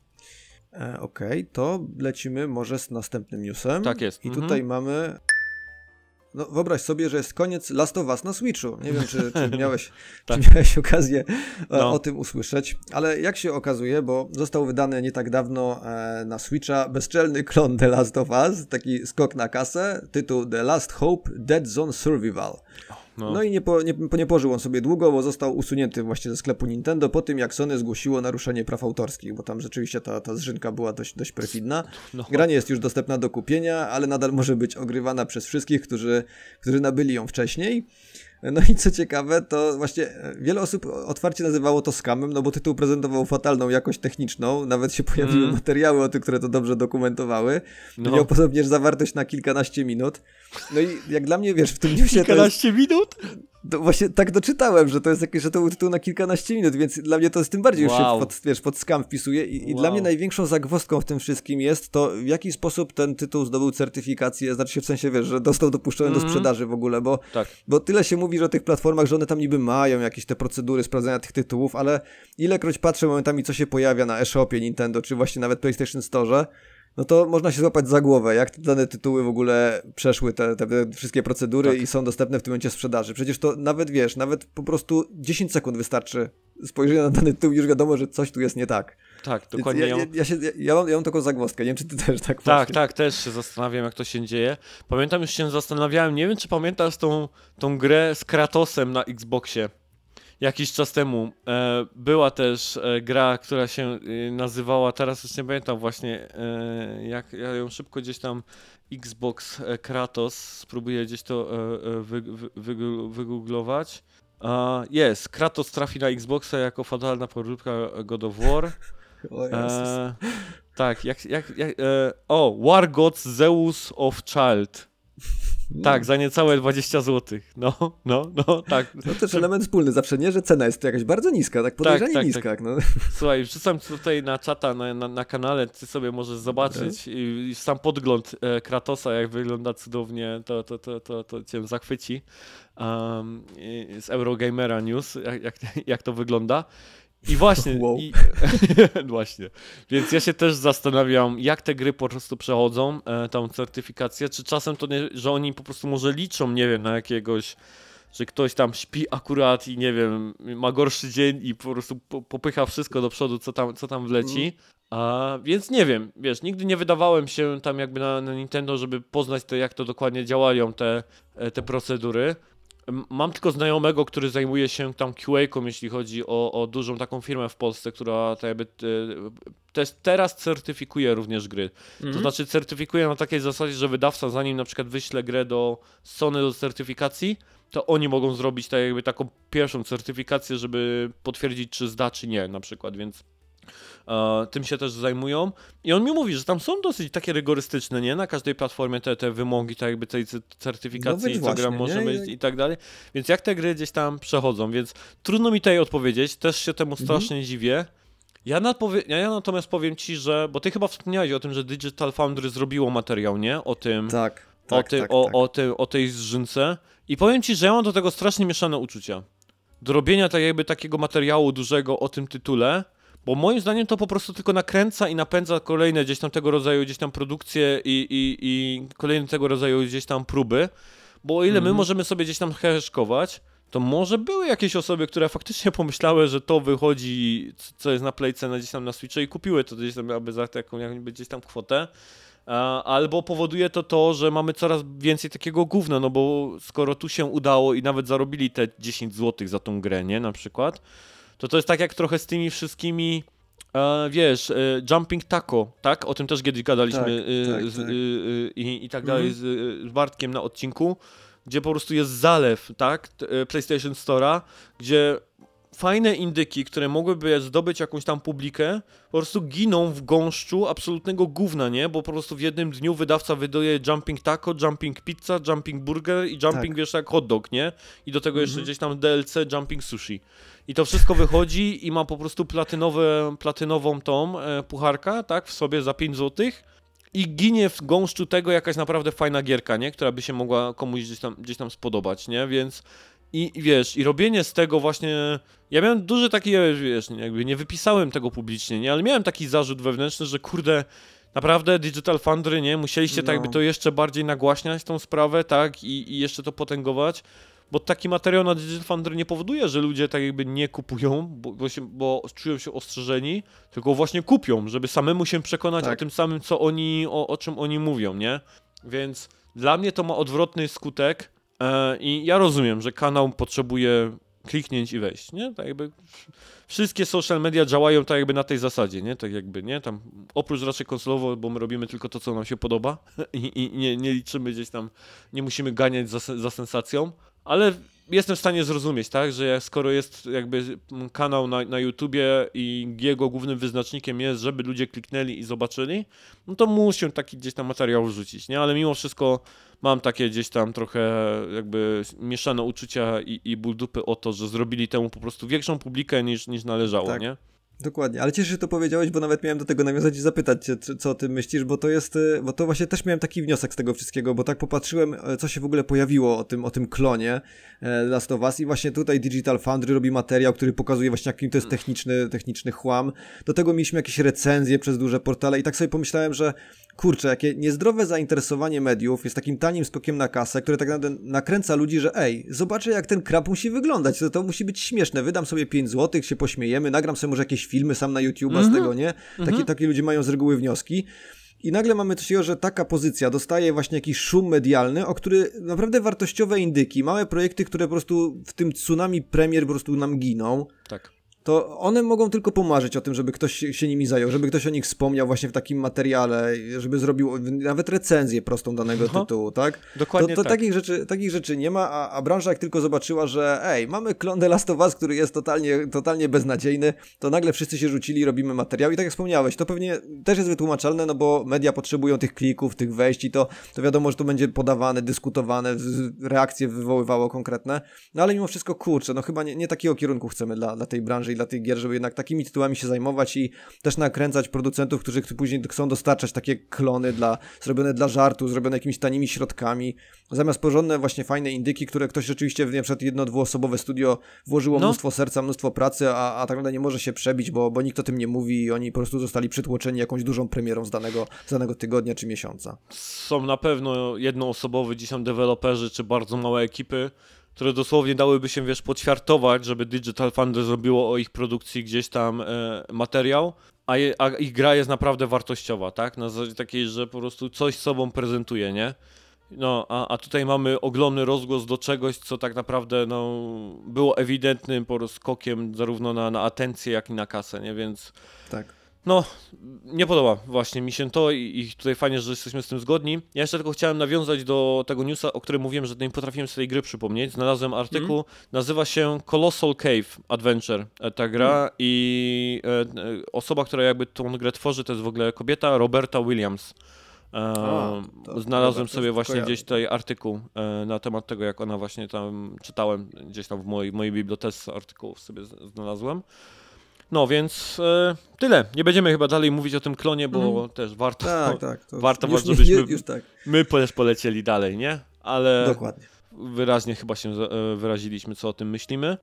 E, Okej, okay, to lecimy może z następnym newsem. Tak jest. I mhm. tutaj mamy no, wyobraź sobie, że jest koniec Last of Us na Switchu. Nie wiem, czy, czy miałeś, tak. czy miałeś okazję e, no. o tym usłyszeć, ale jak się okazuje, bo został wydany nie tak dawno e, na Switcha bezczelny klon The Last of Us, taki skok na kasę, tytuł The Last Hope Dead Zone Survival. No, no i nie, po, nie, nie pożył on sobie długo, bo został usunięty właśnie ze sklepu Nintendo po tym, jak Sony zgłosiło naruszenie praw autorskich, bo tam rzeczywiście ta, ta zrzynka była dość, dość perfidna. No. Gra nie jest już dostępna do kupienia, ale nadal może być ogrywana przez wszystkich, którzy, którzy nabyli ją wcześniej. No i co ciekawe, to właśnie e, wiele osób otwarcie nazywało to skamem, no bo tytuł prezentował fatalną jakość techniczną, nawet się pojawiły mm. materiały o tych, które to dobrze dokumentowały. No. Miał podobnież zawartość na kilkanaście minut. No i jak dla mnie, wiesz, w tym newsie Kilkanaście jest... minut? Właśnie tak doczytałem, że to jest jakieś, że to był tytuł na kilkanaście minut, więc dla mnie to jest tym bardziej wow. już się pod, wiesz, pod skam wpisuje I, wow. i, dla mnie największą zagwozdką w tym wszystkim jest to, w jaki sposób ten tytuł zdobył certyfikację, znaczy się w sensie, wiesz, że dostał dopuszczony mm -hmm. do mhm. sprzedaży w ogóle, bo, tak. bo tyle się mówi, że o tych platformach, że one tam niby mają jakieś te procedury sprawdzania tych tytułów, ale ilekroć patrzę momentami, co się pojawia na eShopie Nintendo, czy właśnie nawet PlayStation Store, no to można się złapać za głowę, jak te dane tytuły w ogóle przeszły te, te, wszystkie procedury tak. i są dostępne w tym momencie sprzedaży. Przecież to nawet wiesz, nawet po prostu 10 sekund wystarczy spojrzenia na dany tytuł już wiadomo, że coś tu jest nie tak. Tak, dokładnie. Ja, ja, ja, się, ja, mam, ja mam taką zagwozdkę, nie wiem, czy ty też tak Tak, tak, też się zastanawiam, jak to się dzieje. Pamiętam, już się zastanawiałem, nie wiem, czy pamiętasz tą, tą grę z Kratosem na Xboxie jakiś czas temu e, była też e, gra, która się e, nazywała, teraz już nie pamiętam właśnie, e, jak ja ją szybko gdzieś tam Xbox e, Kratos, spróbuję gdzieś to e, wy, wy, wygooglować. Jest, Kratos trafi na Xboxa jako fatalna poróbka God of War. O tak, jak, jak, jak o, War Gods Zeus of Child. Tak, za niecałe 20 zł. No, no, no, tak. No też element wspólny zawsze, nie? Że cena jest jakaś bardzo niska, tak podejrzanie tak, tak, niska. Tak. No. Słuchaj, wrzucam tutaj na czata, na, na, na kanale, ty sobie możesz zobaczyć i, i, sam podgląd e, Kratosa, jak wygląda cudownie, to, to, to, to, to cię zachwyci. Um, z Eurogamera News, jak, jak, jak to wygląda. I właśnie, wow. i, właśnie. Więc ja się też zastanawiam, jak te gry po prostu przechodzą e, tą certyfikację, czy czasem to nie, że oni po prostu może liczą, nie wiem, na jakiegoś, że ktoś tam śpi akurat i nie wiem, ma gorszy dzień i po prostu popycha wszystko do przodu, co tam, co tam wleci. Mm. A, więc nie wiem, wiesz, nigdy nie wydawałem się tam jakby na, na Nintendo, żeby poznać to, jak to dokładnie działają te, e, te procedury. Mam tylko znajomego, który zajmuje się tam QA-ką, jeśli chodzi o, o dużą taką firmę w Polsce, która jakby te, teraz certyfikuje również gry. To mhm. znaczy certyfikuje na takiej zasadzie, że wydawca zanim na przykład wyśle grę do Sony do certyfikacji, to oni mogą zrobić tak jakby taką pierwszą certyfikację, żeby potwierdzić, czy zda, czy nie na przykład, więc E, tym się też zajmują. I on mi mówi, że tam są dosyć takie rygorystyczne, nie? Na każdej platformie te, te wymogi, tak jakby tej certyfikacji, no co gra może nie? być i tak dalej. Więc jak te gry gdzieś tam przechodzą, więc trudno mi tutaj odpowiedzieć, też się temu mhm. strasznie mhm. dziwię. Ja, ja natomiast powiem ci, że, bo ty chyba wspomniałeś o tym, że Digital Foundry zrobiło materiał, nie? O tym, tak, tak, o, tym, tak, o, tak. O, tym, o tej zżynce. I powiem ci, że ja mam do tego strasznie mieszane uczucia. Do robienia tak jakby takiego materiału dużego o tym tytule, bo moim zdaniem to po prostu tylko nakręca i napędza kolejne gdzieś tam tego rodzaju gdzieś tam produkcje i, i, i kolejne tego rodzaju gdzieś tam próby. Bo o ile mm. my mhm. możemy sobie gdzieś tam heheszkować, to może były jakieś osoby, które faktycznie pomyślały, że to wychodzi, co jest na playce na gdzieś tam na Switcha i kupiły to gdzieś tam aby za taką jakby gdzieś tam kwotę. Albo powoduje to to, że mamy coraz więcej takiego gówna, no bo skoro tu się udało i nawet zarobili te 10 zł za tą grę, nie, na przykład, to to jest tak jak trochę z tymi wszystkimi e, wiesz, e, Jumping Taco, tak? O tym też kiedyś gadaliśmy tak, e, tak, z, tak. i, i tak dalej mhm. z, z Bartkiem na odcinku, gdzie po prostu jest zalew, tak? E, PlayStation Store'a, gdzie fajne indyki, które mogłyby zdobyć jakąś tam publikę, po prostu giną w gąszczu absolutnego gówna, nie? Bo po prostu w jednym dniu wydawca wydaje Jumping Taco, Jumping Pizza, Jumping Burger i Jumping, tak. wiesz, jak hot dog, nie? I do tego jeszcze mhm. gdzieś tam DLC Jumping Sushi. I to wszystko wychodzi i ma po prostu platynowe, platynową tą e, pucharka, tak, w sobie za 5 zł i ginie w gąszczu tego jakaś naprawdę fajna gierka, nie? Która by się mogła komuś gdzieś tam, gdzieś tam spodobać, nie? Więc i, i wiesz, i robienie z tego właśnie. Ja miałem duży taki, wiesz, jakby nie wypisałem tego publicznie, nie, ale miałem taki zarzut wewnętrzny, że kurde, naprawdę Digital Foundry, nie, musieliście no. tak jakby to jeszcze bardziej nagłaśniać tą sprawę, tak, i, i jeszcze to potęgować. Bo taki materiał na Digital Foundry nie powoduje, że ludzie tak jakby nie kupują, bo, bo, się, bo czują się ostrzeżeni, tylko właśnie kupią, żeby samemu się przekonać tak. o tym samym, co oni, o, o czym oni mówią, nie? Więc dla mnie to ma odwrotny skutek i ja rozumiem, że kanał potrzebuje kliknięć i wejść, nie? Tak jakby wszystkie social media działają tak jakby na tej zasadzie, nie? Tak jakby, nie? Tam oprócz raczej konsolowo, bo my robimy tylko to, co nam się podoba i, i nie, nie liczymy gdzieś tam, nie musimy ganiać za, za sensacją, ale jestem w stanie zrozumieć, tak, że skoro jest jakby kanał na, na YouTubie i jego głównym wyznacznikiem jest, żeby ludzie kliknęli i zobaczyli, no to muszę taki gdzieś tam materiał wrzucić, nie? Ale mimo wszystko mam takie gdzieś tam trochę jakby mieszane uczucia i, i ból dupy o to, że zrobili temu po prostu większą publikę niż, niż należało, tak. nie? Dokładnie, ale cieszę się, że to powiedziałeś, bo nawet miałem do tego nawiązać i zapytać cię, co o tym myślisz, bo to jest, y, bo to właśnie też miałem taki wniosek z tego wszystkiego, bo tak popatrzyłem, e, co się w ogóle pojawiło o tym, o tym klonie e, Last of Us i właśnie tutaj Digital Foundry robi materiał, który pokazuje właśnie jakim to jest techniczny, techniczny chłam. Do tego mieliśmy jakieś recenzje przez duże portale i tak sobie pomyślałem, że kurczę, jakie niezdrowe zainteresowanie mediów jest takim tanim skokiem na kasę, które tak naprawdę nakręca ludzi, że ej, zobaczę jak ten krab musi wyglądać, to, to musi być śmieszne, wydam sobie 5 zł, się pośmiejemy, nagram sobie może jakieś filmy sam na YouTube'a mm -hmm. z mhm. tego, nie? Takie, mm -hmm. takie ludzie mają z reguły wnioski. I nagle mamy coś że taka pozycja dostaje właśnie jakiś szum medialny, o który naprawdę wartościowe indyki, małe projekty, które po prostu w tym tsunami premier po prostu nam giną. Tak. To one mogą tylko pomarzyć o tym, żeby ktoś się nimi zajął, żeby ktoś o nich wspomniał właśnie w takim materiale, żeby zrobił nawet recenzję prostą danego tytułu, tak? Dokładnie to, to tak. takich, rzeczy, takich rzeczy nie ma, a, a branża jak tylko zobaczyła, że ej, mamy klon The Last of Us, który jest totalnie, totalnie beznadziejny, to nagle wszyscy się rzucili, robimy materiał i tak jak wspomniałeś, to pewnie też jest wytłumaczalne, no bo media potrzebują tych klików, tych wejść i to, to wiadomo, że to będzie podawane, dyskutowane, reakcje wywoływało konkretne, no ale mimo wszystko kurczę, no chyba nie, nie takiego kierunku chcemy dla, dla tej branży i dla tych gier, żeby jednak takimi tytułami się zajmować i też nakręcać producentów, którzy później chcą dostarczać takie klony dla, zrobione dla żartu, zrobione jakimiś tanimi środkami, zamiast porządne właśnie fajne indyki, które ktoś rzeczywiście w nie przed jedno, dwuosobowe studio włożyło no. mnóstwo serca, mnóstwo pracy, a, a tak naprawdę nie może się przebić, bo, bo nikt o tym nie mówi i oni po prostu zostali przytłoczeni jakąś dużą premierą z danego, z danego tygodnia czy miesiąca. Są na pewno jednoosobowy tam deweloperzy czy bardzo małe ekipy, które dosłownie dałyby się, wiesz, poćwiartować, żeby Digital Thunder zrobiło o ich produkcji gdzieś tam e, materiał, a, je, a, ich gra jest naprawdę wartościowa, tak? Na zasadzie takiej, że po prostu coś sobą prezentuje, nie? No, a, a tutaj mamy ogromny rozgłos do czegoś, co tak naprawdę no, było ewidentnym po skokiem zarówno na, na atencję, jak i na kasę, nie? Więc... Tak. No, nie podoba właśnie mi się to i, i, tutaj fajnie, że jesteśmy z tym zgodni. Ja jeszcze tylko chciałem nawiązać do tego newsa, o którym mówiłem, że nie potrafiłem sobie tej gry przypomnieć. Znalazłem artykuł, mm. nazywa się Colossal Cave Adventure e, ta gra mm. i e, e, osoba, która jakby tą grę tworzy, to jest w ogóle kobieta Roberta Williams. E, A, Znalazłem sobie właśnie gdzieś tutaj artykuł e, na temat tego, jak ona właśnie tam czytałem, gdzieś tam w mojej, mojej bibliotece artykułów sobie znalazłem. No więc e, tyle. Nie będziemy chyba dalej mówić o tym klonie, bo mm. też warto, tak, tak, warto już, żebyśmy już, już tak. my też polecieli dalej, nie? Ale Dokładnie. wyraźnie chyba się e, wyraziliśmy, co o tym myślimy.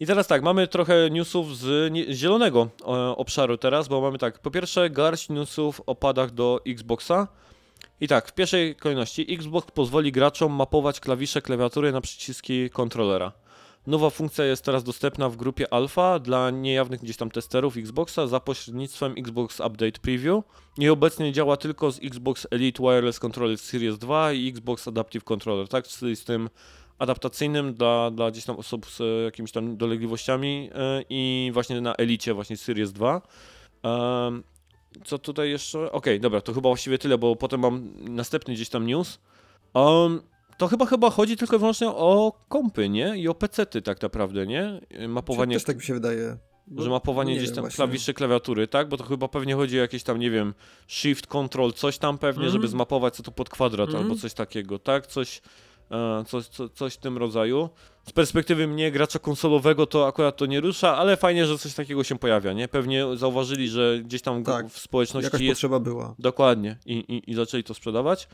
I teraz tak, mamy trochę newsów z zielonego e, obszaru teraz, bo mamy tak, po pierwsze garść newsów o padach do Xboxa. I tak, w pierwszej kolejności Xbox pozwoli graczom mapować klawisze klawiatury na przyciski kontrolera. Nowa funkcja jest teraz dostępna w grupie alfa dla niejawnych gdzieś tam testerów Xboxa za pośrednictwem Xbox Update Preview i obecnie działa tylko z Xbox Elite Wireless Controller Series 2 i Xbox Adaptive Controller, tak? Czyli z tym adaptacyjnym dla, dla gdzieś tam osób z e, jakimiś tam dolegliwościami e, i właśnie na Elicie właśnie Series 2. Co tutaj jeszcze? Okej, okay, dobra, to chyba właściwie tyle, bo potem mam następny gdzieś tam news. Um, to chyba chyba chodzi tylko i wyłącznie o kompy, nie? I o pecety tak naprawdę, nie? Mapowanie... Też tak mi się wydaje. Że mapowanie gdzieś tam klawiszy klawiatury, tak? Bo to chyba pewnie chodzi o jakieś tam, nie wiem, shift, control, coś tam pewnie, mm. żeby zmapować co to pod kwadrat mm. albo coś takiego, tak? Coś, e, coś, co, coś w tym rodzaju. Z perspektywy mnie, gracza konsolowego, to akurat to nie rusza, ale fajnie, że coś takiego się pojawia, nie? Pewnie zauważyli, że gdzieś tam tak, w społeczności jakaś jest... potrzeba była. Dokładnie. I, i, I zaczęli to sprzedawać.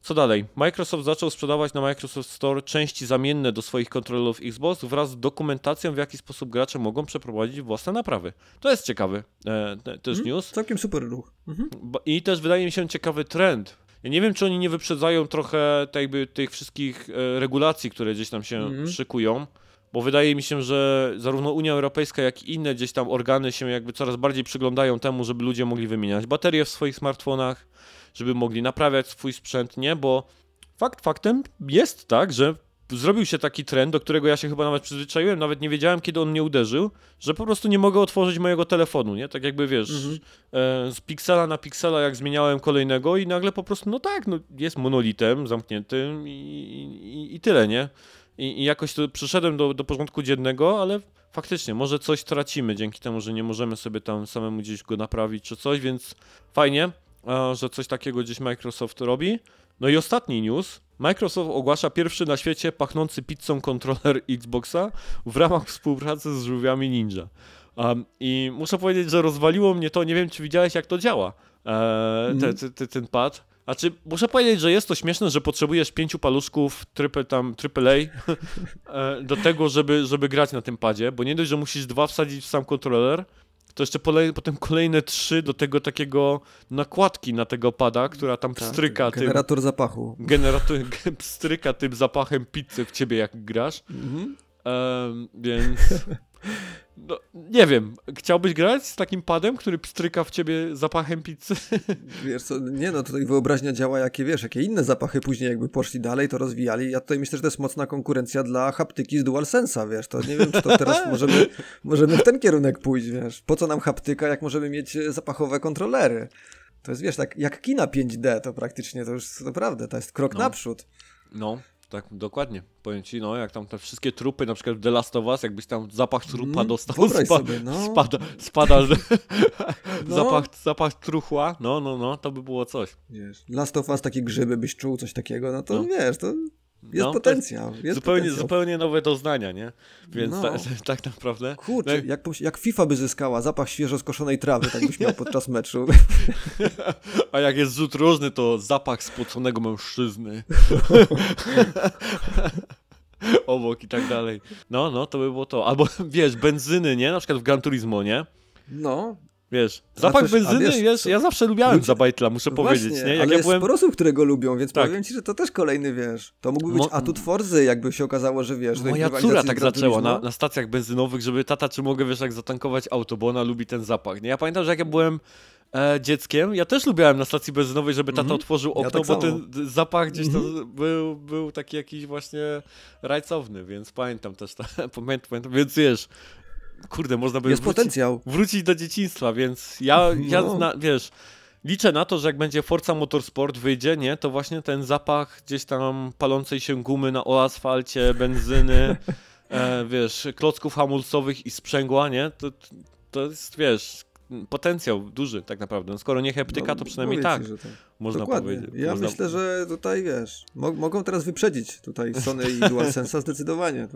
Co dalej? Microsoft zaczął sprzedawać na Microsoft Store części zamienne do swoich kontrolerów Xbox wraz z dokumentacją, w jaki sposób gracze mogą przeprowadzić własne naprawy. To jest ciekawy e, też mm, news. Całkiem super ruch. Mhm. I też wydaje mi się ciekawy trend. Ja nie wiem, czy oni nie wyprzedzają trochę tak jakby tych wszystkich e, regulacji, które gdzieś tam się mm. szykują. Bo wydaje mi się, że zarówno Unia Europejska, jak i inne gdzieś tam organy się jakby coraz bardziej przyglądają temu, żeby ludzie mogli wymieniać baterie w swoich smartfonach, żeby mogli naprawiać swój sprzęt, nie? Bo fakt faktem jest tak, że zrobił się taki trend, do którego ja się chyba nawet przyzwyczaiłem, nawet nie wiedziałem, kiedy on mnie uderzył, że po prostu nie mogę otworzyć mojego telefonu, nie? Tak jakby, wiesz, mhm. e, z piksela na piksela, jak zmieniałem kolejnego i nagle po prostu, no tak, no jest monolitem zamkniętym i, i, i tyle, nie? I, I, jakoś to przyszedłem do, do porządku dziennego, ale faktycznie, może coś tracimy dzięki temu, że nie możemy sobie tam samemu gdzieś go naprawić czy coś, więc fajnie że coś takiego gdzieś Microsoft robi. No i ostatni news. Microsoft ogłasza pierwszy na świecie pachnący pizzą kontroler Xboxa w ramach współpracy z żółwiami Ninja. Um, I muszę powiedzieć, że rozwaliło mnie to, nie wiem czy widziałeś jak to działa, e, mm. te, te, te, ten pad. Znaczy, muszę powiedzieć, że jest to śmieszne, że potrzebujesz pięciu paluszków triple, tam, AAA e, do tego, żeby, żeby grać na tym padzie, bo nie dość, że musisz dwa wsadzić w sam kontroler, to jeszcze polej, potem kolejne trzy do tego takiego nakładki na tego pada, która tam tak, pstryka tym... Generator zapachu. Generator, pstryka tym zapachem pizzy w ciebie jak grasz. Mhm. Um, więc... No, nie wiem, chciałbyś grać z takim padem, który pstryka w ciebie zapachem pizzy? Wiesz co, nie no, tutaj wyobraźnia działa, jakie wiesz, jakie inne zapachy później jakby poszli dalej, to rozwijali. Ja tutaj myślę, że to jest mocna konkurencja dla haptyki z DualSense'a, wiesz, to nie wiem, czy to teraz możemy, możemy w ten kierunek pójść, wiesz. Po co nam haptyka, jak możemy mieć zapachowe kontrolery? To jest, wiesz, tak jak kina 5D, to praktycznie to już naprawdę, to jest krok No. naprzód. No, tak, dokładnie. Powiem ci, no, jak tam te wszystkie trupy, na przykład w The Last of Us, jakbyś tam zapach trupa Mm, dostał, wyobraź sobie, no. spada, spada No. zapach, zapach truchła, no, no, no, to by było coś. Wiesz, Last of Us takie grzyby byś czuł, coś takiego, no to No. wiesz, to jest No, potencjał. Jest zupełnie, potencjał. zupełnie nowe doznania, nie? Więc No. ta, tak naprawdę. Kurczę, No, jak, jak FIFA by zyskała zapach świeżo skoszonej trawy, tak byś miał podczas meczu. a jak jest rzut różny, to zapach spoconego mężczyzny. Obok i tak dalej. No, no, to by było to. Albo wiesz, benzyny, nie? Na przykład w Gran Turismo, nie? No, Wiesz, zapach benzyny, wiesz, wiesz, ja zawsze lubiałem ludzie- Zabajtla, muszę powiedzieć, właśnie, nie? Jak ale ja jest byłem... sporo osób, które go lubią, więc Tak. powiem ci, że to też kolejny, wiesz, to mógłby być Mo- atut Forzy, jakby się okazało, że wiesz, Moja córa tak zaczęła na, na stacjach benzynowych, żeby tata, czy mogę, wiesz, jak zatankować auto, bo ona lubi ten zapach, nie? Ja pamiętam, że jak ja byłem e, dzieckiem, ja też lubiałem na stacji benzynowej, żeby tata Mhm. otworzył Ja okno, tak bo ten zapach gdzieś Mhm. tam był, był taki jakiś właśnie rajcowny, więc pamiętam też, to, pamiętam, pamiętam, więc wiesz, kurde, można by Jest wrócić, potencjał. wrócić do dzieciństwa, więc ja, ja No. na, wiesz, liczę na to, że jak będzie Forza Motorsport wyjdzie, nie, to właśnie ten zapach gdzieś tam palącej się gumy na o asfalcie, benzyny, e, wiesz, klocków hamulcowych i sprzęgła, nie, to, to jest, wiesz, potencjał duży tak naprawdę. No, skoro nie heptyka, to No, przynajmniej mówię tak, ci, że tak. Można Dokładnie. powiedzieć. Ja można... myślę, że tutaj, wiesz, mo mogą teraz wyprzedzić tutaj Sony i DualSense'a zdecydowanie.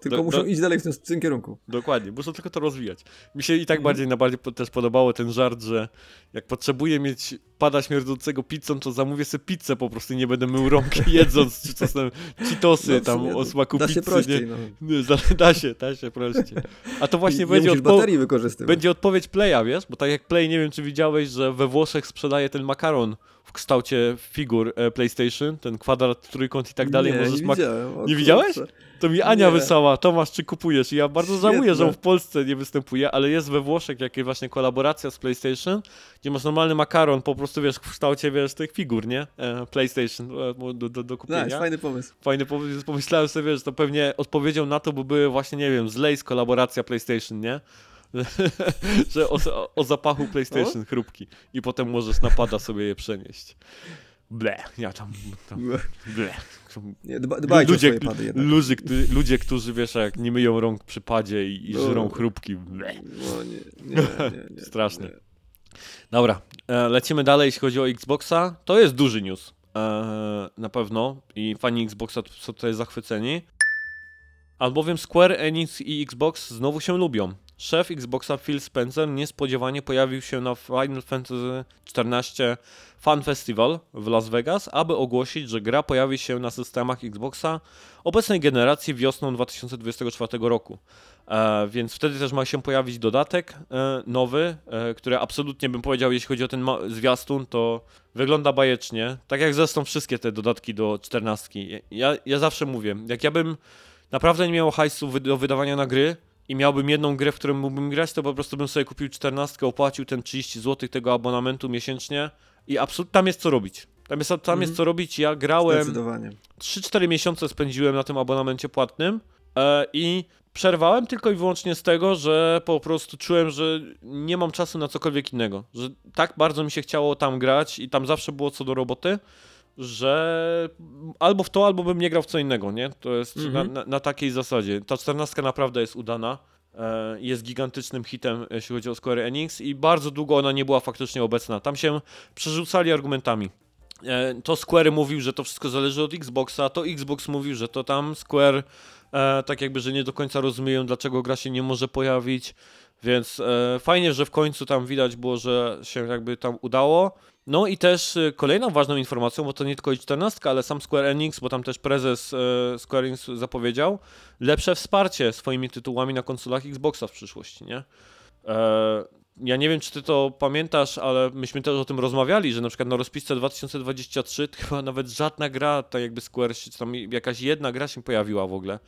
Tylko do- muszą do- iść dalej w tym, w tym kierunku. Dokładnie, muszę tylko to rozwijać. Mi się i tak Mhm. bardziej na bardziej też podobało ten żart, że jak potrzebuję mieć pada śmierdzącego pizzą, to zamówię sobie pizzę po prostu i nie będę mył rąk jedząc, czy czasem Cheetosy No, tam o smaku Da pizzy. się prościej, nie? no. Nie, da, się, da się prościej. A to właśnie nie, będzie, odpo- będzie odpowiedź Playa, wiesz? Bo tak jak Play, nie wiem czy widziałeś, że we Włoszech sprzedaje ten makaron w kształcie figur e, PlayStation, ten kwadrat, trójkąt i tak dalej. nie, możesz nie widziałem. Nie widziałeś? To mi Ania Nie. wysłała, Tomasz, czy kupujesz? I ja bardzo żałuję, że on w Świetne. Polsce nie występuje, ale jest we Włoszech jakaś właśnie kolaboracja z PlayStation, gdzie masz normalny makaron, po prostu wiesz, w kształcie, wiesz, tych figur, nie? E, PlayStation e, do, do, do kupienia. Nice, fajny pomysł. Fajny pomysł, więc pomyślałem sobie, że to pewnie odpowiedzią na to, bo były właśnie, nie wiem, z Lays kolaboracja PlayStation, nie? że o, o, o zapachu PlayStation chrupki i potem możesz napada sobie je przenieść. Ble, ja tam, tam ble. Nie, dba, dbajcie ludzie, o pady jednak. ludzie, którzy, ludzie, którzy wiesz, jak nie myją rąk przy padzie i, i No. żrą chrupki. Ble. No nie, nie, nie, nie. Dobra, e, lecimy dalej, jeśli chodzi o Xboxa. To jest duży news. E, na pewno. I fani Xboxa są tutaj zachwyceni. Albowiem Square Enix i Xbox znowu się lubią. Szef Xboxa Phil Spencer niespodziewanie pojawił się na Final Fantasy XIV Fan Festival w Las Vegas, aby ogłosić, że gra pojawi się na systemach Xboxa obecnej generacji wiosną 2024 roku. E, więc wtedy też ma się pojawić dodatek e, nowy, e, który absolutnie bym powiedział, jeśli chodzi o ten zwiastun, to wygląda bajecznie. Tak jak zresztą wszystkie te dodatki do 14. Ja, ja zawsze mówię, jak ja bym naprawdę nie miał hajsu do wydawania na gry i miałbym jedną grę, w którą mógłbym grać, to po prostu bym sobie kupił 14, opłacił ten 30 zł tego abonamentu miesięcznie i absolutnie tam jest co robić. Tam jest, tam Mhm. jest co robić. Ja grałem. Zdecydowanie. 3-4 miesiące spędziłem na tym abonamencie płatnym e, i przerwałem tylko i wyłącznie z tego, że po prostu czułem, że nie mam czasu na cokolwiek innego. Że tak bardzo mi się chciało tam grać i tam zawsze było co do roboty, że albo w to, albo bym nie grał w co innego, nie? To jest Mhm. na, na, na takiej zasadzie. Ta 14 naprawdę jest udana. e, Jest gigantycznym hitem, jeśli chodzi o Square Enix i bardzo długo ona nie była faktycznie obecna. Tam się przerzucali argumentami. E, To Square mówił, że to wszystko zależy od Xboxa, to Xbox mówił, że to tam Square e, tak jakby, że nie do końca rozumieją, dlaczego gra się nie może pojawić, więc fajnie, że w końcu tam widać było, że się jakby tam udało. No i też e, kolejną ważną informacją, bo to nie tylko i 14, ale sam Square Enix, bo tam też prezes e, Square Enix zapowiedział, lepsze wsparcie swoimi tytułami na konsolach Xboxa w przyszłości, nie? Ja nie wiem, czy ty to pamiętasz, ale myśmy też o tym rozmawiali, że na przykład na rozpisce 2023 chyba nawet żadna gra, tak jakby Square, czy tam jakaś jedna gra się pojawiła w ogóle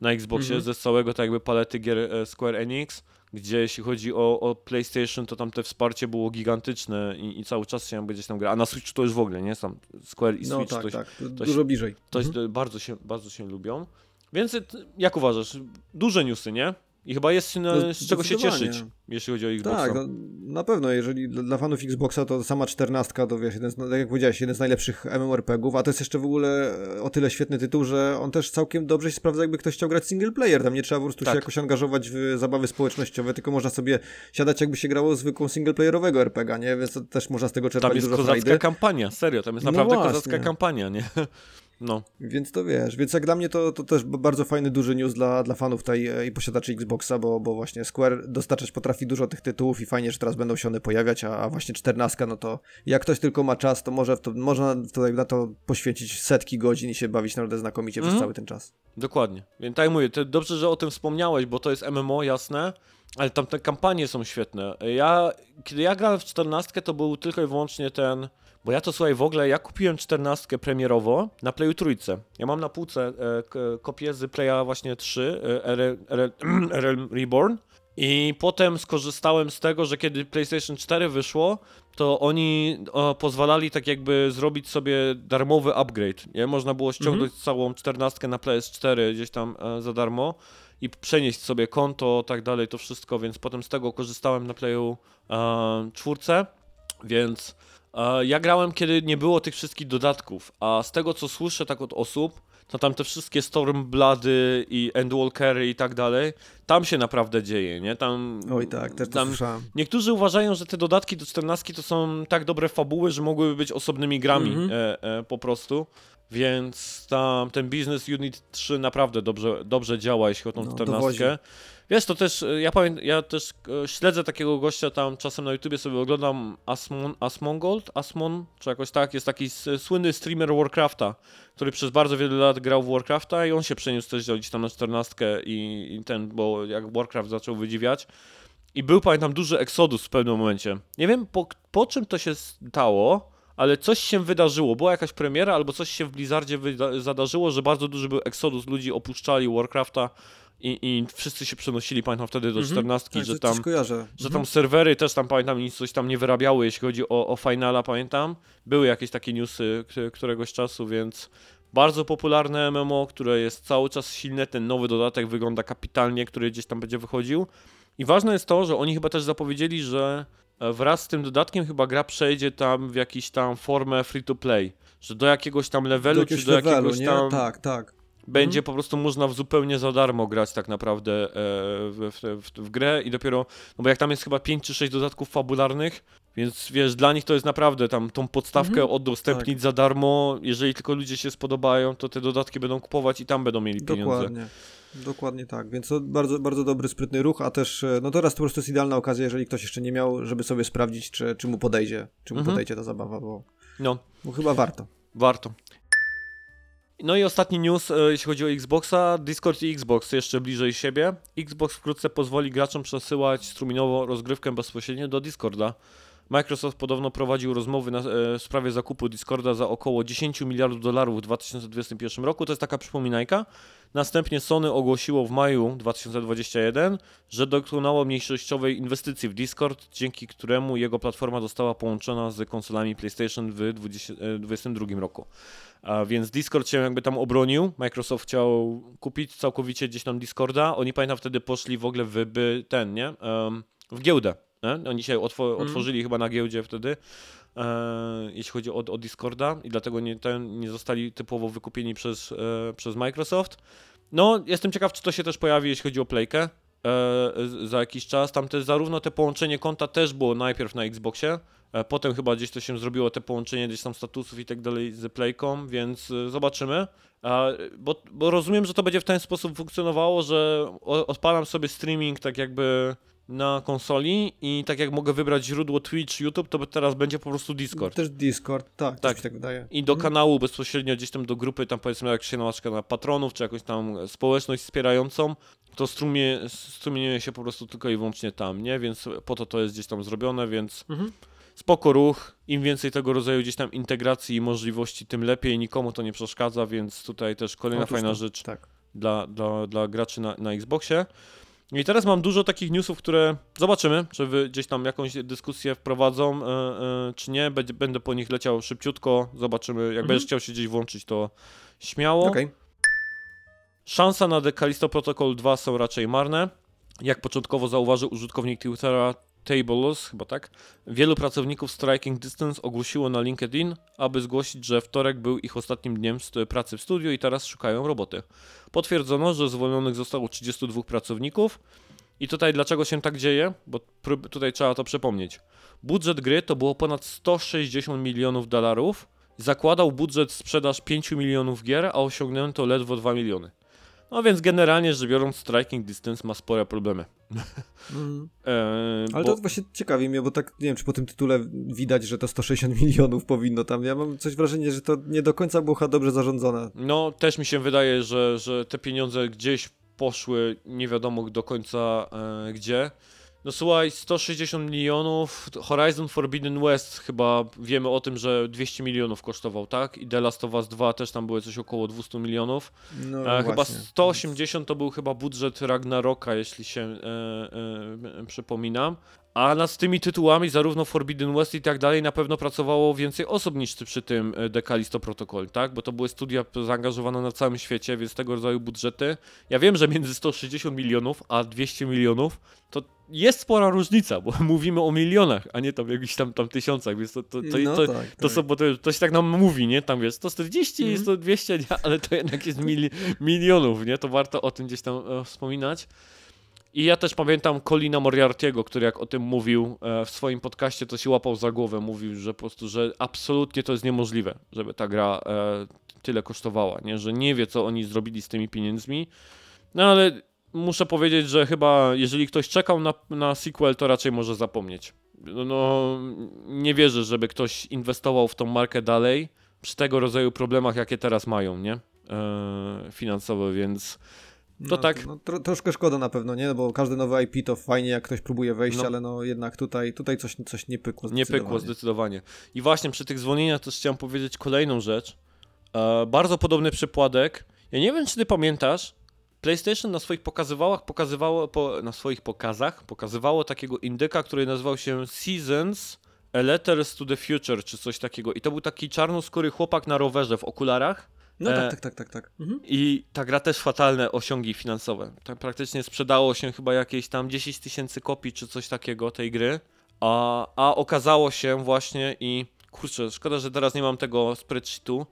na Xboxie ze całego tak jakby palety gier e, Square Enix, gdzie jeśli chodzi o, o PlayStation, to tam te wsparcie było gigantyczne i, i cały czas się gdzieś tam gra. A na Switch to już w ogóle, nie? Sam Square i No Switch tak, to, tak, to dużo bliżej. to Mhm. bardzo, się, bardzo się lubią. Więc y, jak uważasz? Duże newsy, nie? I chyba jest na, No, z czego się cieszyć, jeśli chodzi o Xboxa. Tak, no, na pewno, jeżeli dla fanów Xboxa to sama czternastka to wiesz, jeden z, no, tak jak powiedziałeś, jeden z najlepszych MMORPGów, a to jest jeszcze w ogóle e, o tyle świetny tytuł, że on też całkiem dobrze się sprawdza, jakby ktoś chciał grać single player, tam nie trzeba po prostu Tak. się jakoś angażować w zabawy społecznościowe, tylko można sobie siadać jakby się grało zwykłą singleplayerowego RPG, nie? Więc też można z tego czerpać Tam jest dużo kozacka frajdy. kampania, serio, tam jest No naprawdę właśnie. kozacka kampania, nie? No, Więc to wiesz, więc jak dla mnie to, to też bardzo fajny, duży news dla, dla fanów tej e, i posiadaczy Xboxa, bo, bo właśnie Square dostarczać potrafi dużo tych tytułów i fajnie, że teraz będą się one pojawiać, a, a właśnie czternastka, no to jak ktoś tylko ma czas, to może to, można tutaj na to poświęcić setki godzin i się bawić naprawdę znakomicie Mhm. przez cały ten czas. dokładnie. Więc tak jak mówię, to dobrze, że o tym wspomniałeś, bo to jest MMO, jasne, ale tam te kampanie są świetne. Ja, kiedy ja grałem w 14, to był tylko i wyłącznie ten... Bo ja to słuchaj, w ogóle ja kupiłem 14 premierowo na Playu Trójce. Ja mam na półce e, kopię z Playa właśnie 3, e, RL, RL, RL Reborn. I potem skorzystałem z tego, że kiedy PlayStation 4 wyszło, to oni o, pozwalali tak jakby zrobić sobie darmowy upgrade. Nie? Można było ściągnąć całą 14 na PS4 gdzieś tam e, za darmo i przenieść sobie konto, tak dalej, to wszystko, więc potem z tego korzystałem na Playu e, czwórce, więc ja grałem, kiedy nie było tych wszystkich dodatków, a z tego, co słyszę tak od osób, to tam te wszystkie Stormblady i Endwalkery i tak dalej, tam się naprawdę dzieje, nie? Tam, Oj tak, też tam słyszałem. Niektórzy uważają, że te dodatki do 14 to są tak dobre fabuły, że mogłyby być osobnymi grami Mhm. e, e, po prostu. Więc tam ten Business Unit 3 naprawdę dobrze, dobrze działa, jeśli chodzi o tą No, 14. dowozi. Wiesz, to też, e, ja pamię, ja też e, śledzę takiego gościa tam czasem na YouTubie sobie oglądam Asmon, Asmongold, Asmon, czy jakoś tak, jest taki słynny streamer Warcrafta, który przez bardzo wiele lat grał w Warcrafta i on się przeniósł też gdzieś tam na 14 i, i ten, bo jak Warcraft zaczął wydziwiać, i był, pamiętam, duży eksodus w pewnym momencie. Nie wiem po, po czym to się stało, ale coś się wydarzyło. Była jakaś premiera, albo coś się w Blizzardzie wyda- zadarzyło, że bardzo duży był eksodus. Ludzi opuszczali Warcrafta i, i wszyscy się przenosili, pamiętam, wtedy do 14, Tak, że coś- tam coś kojarzę. że tam serwery też tam pamiętam nic coś tam nie wyrabiały, jeśli chodzi o, o Finala, pamiętam. Były jakieś takie newsy któregoś czasu, więc bardzo popularne MMO, które jest cały czas silne. Ten nowy dodatek wygląda kapitalnie, który gdzieś tam będzie wychodził. I ważne jest to, że oni chyba też zapowiedzieli, że e, wraz z tym dodatkiem chyba gra przejdzie tam w jakiś tam formę free to play. Że do jakiegoś tam levelu, Do jakiegoś czy do levelu, jakiegoś nie? tam Tak, tak. Będzie po prostu można w zupełnie za darmo grać tak naprawdę e, w, w, w, grę i dopiero, no bo jak tam jest chyba 5 czy 6 dodatków fabularnych, więc wiesz, dla nich to jest naprawdę tam tą podstawkę Mhm. udostępnić za darmo, jeżeli tylko ludzie się spodobają, to te dodatki będą kupować i tam będą mieli pieniądze. Dokładnie. Dokładnie tak, więc to bardzo, bardzo dobry, sprytny ruch, a też e, no teraz to po prostu jest idealna okazja, jeżeli ktoś jeszcze nie miał, żeby sobie sprawdzić, czy, czy mu podejdzie, czy mu Mhm. podejdzie ta zabawa, bo, No, bo chyba warto. warto. No i ostatni news, e, jeśli chodzi o Xboxa, Discord i Xbox jeszcze bliżej siebie. Xbox wkrótce pozwoli graczom przesyłać strumienowo rozgrywkę bezpośrednio do Discorda. Microsoft podobno prowadził rozmowy na, e, w sprawie zakupu Discorda za około 10 miliardów dolarów w 2021 roku. To jest taka przypominajka. Następnie Sony ogłosiło w maju 2021, że dokonało mniejszościowej inwestycji w Discord, dzięki któremu jego platforma została połączona z konsolami PlayStation w 2022 roku. A więc Discord się jakby tam obronił. Microsoft chciał kupić całkowicie gdzieś tam Discorda. Oni pamiętam wtedy poszli w ogóle w by ten, nie? Em, w giełdę. Nie? Oni się otwo- otworzyli chyba na giełdzie wtedy. E, jeśli chodzi o, o Discorda i dlatego nie, ten, nie zostali typowo wykupieni przez, e, przez Microsoft. No, jestem ciekaw, czy to się też pojawi, jeśli chodzi o Playkę e, za jakiś czas. Tam te, zarówno te połączenie konta też było najpierw na Xboxie, e, potem chyba gdzieś to się zrobiło, te połączenie gdzieś tam statusów i tak dalej z Playką, więc e, zobaczymy. Bo, bo rozumiem, że to będzie w ten sposób funkcjonowało, że odpalam sobie streaming tak jakby na konsoli i tak jak mogę wybrać źródło Twitch, YouTube, to teraz będzie po prostu Discord. Też Discord, tak, Tak. tak. tak wydaje. I do Mhm. kanału bezpośrednio gdzieś tam do grupy, tam powiedzmy jak się nałaszka na patronów, czy jakąś tam społeczność wspierającą, to strumie, strumieniuje się po prostu tylko i wyłącznie tam, nie? Więc po to to jest gdzieś tam zrobione, więc Mhm. spoko ruch. Im więcej tego rodzaju gdzieś tam integracji i możliwości, tym lepiej. Nikomu to nie przeszkadza, więc tutaj też kolejna Otóż fajna to, rzecz Tak. dla, dla, dla graczy na, na Xboxie. I teraz mam dużo takich newsów, które zobaczymy, czy wy gdzieś tam jakąś dyskusję wprowadzą, e, e, czy nie. Będzie, będę po nich leciał szybciutko, zobaczymy. Jak Mhm. będziesz chciał się gdzieś włączyć, to śmiało. Okej. Szanse na The Callisto Protocol 2 są raczej marne. Jak początkowo zauważył użytkownik Twittera Tables, chyba tak, wielu pracowników Striking Distance ogłosiło na LinkedIn, aby zgłosić, że wtorek był ich ostatnim dniem pracy w studiu i teraz szukają roboty. Potwierdzono, że zwolnionych zostało 32 pracowników. I tutaj dlaczego się tak dzieje? Bo tutaj trzeba to przypomnieć. Budżet gry to było ponad 160 milionów dolarów. Zakładał budżet sprzedaż 5 milionów gier, a osiągnięto ledwo 2 miliony. No więc generalnie rzecz biorąc, Striking Distance ma spore problemy. Mhm. Eee, Ale bo- to właśnie ciekawi mnie, bo tak nie wiem, czy po tym tytule widać, że to 160 milionów powinno tam. Ja mam coś wrażenie, że to nie do końca było chyba dobrze zarządzone. No, też mi się wydaje, że, że te pieniądze gdzieś poszły, nie wiadomo do końca e, gdzie. No słuchaj, 160 milionów, Horizon Forbidden West chyba wiemy o tym, że 200 milionów kosztował, tak? I The Last of Us 2 też tam były coś około 200 milionów. No E, chyba właśnie. 180 to był chyba budżet Ragnaroka, jeśli się e, e, przypominam. A nad tymi tytułami, zarówno Forbidden West i tak dalej, na pewno pracowało więcej osób niż przy tym e, The Callisto Protocol, tak? Bo to były studia zaangażowane na całym świecie, więc tego rodzaju budżety. Ja wiem, że między 160 milionów a 200 milionów to jest spora różnica, bo mówimy o milionach, a nie tam jakichś tam, tam tysiącach, więc to, to, to, no to, tak, to, tak. to, to się tak nam mówi, nie? Tam wiesz, 140, Mhm. 100, 200, nie? ale to jednak jest mili, milionów, nie? To warto o tym gdzieś tam e, wspominać. I ja też pamiętam Colina Moriarty'ego, który jak o tym mówił e, w swoim podcaście, to się łapał za głowę. Mówił, że po prostu, że absolutnie to jest niemożliwe, żeby ta gra e, tyle kosztowała, nie? Że nie wie, co oni zrobili z tymi pieniędzmi. No ale muszę powiedzieć, że chyba jeżeli ktoś czekał na, na sequel, to raczej może zapomnieć. No, no nie wierzę, żeby ktoś inwestował w tą markę dalej przy tego rodzaju problemach, jakie teraz mają, nie? E, finansowe, więc to no, tak. No, tro, troszkę szkoda na pewno, nie? No Bo każdy nowy IP to fajnie, jak ktoś próbuje wejść, No. ale no jednak tutaj, tutaj coś, coś nie pykło Nie pykło zdecydowanie. I właśnie przy tych zwolnieniach też chciałem powiedzieć kolejną rzecz. E, bardzo podobny przypadek. Ja nie wiem, czy ty pamiętasz, PlayStation na swoich pokazywałach pokazywało, po, na swoich pokazach pokazywało takiego indyka, który nazywał się Seasons A Letters to the Future, czy coś takiego. I to był taki czarnoskóry chłopak na rowerze w okularach. No E, tak, tak, tak, tak, tak. Mhm. I ta gra też fatalne osiągi finansowe. Tak praktycznie sprzedało się chyba jakieś tam 10 tysięcy kopii czy coś takiego tej gry. A, a okazało się właśnie i kurczę, szkoda, że teraz nie mam tego spreadsheetu,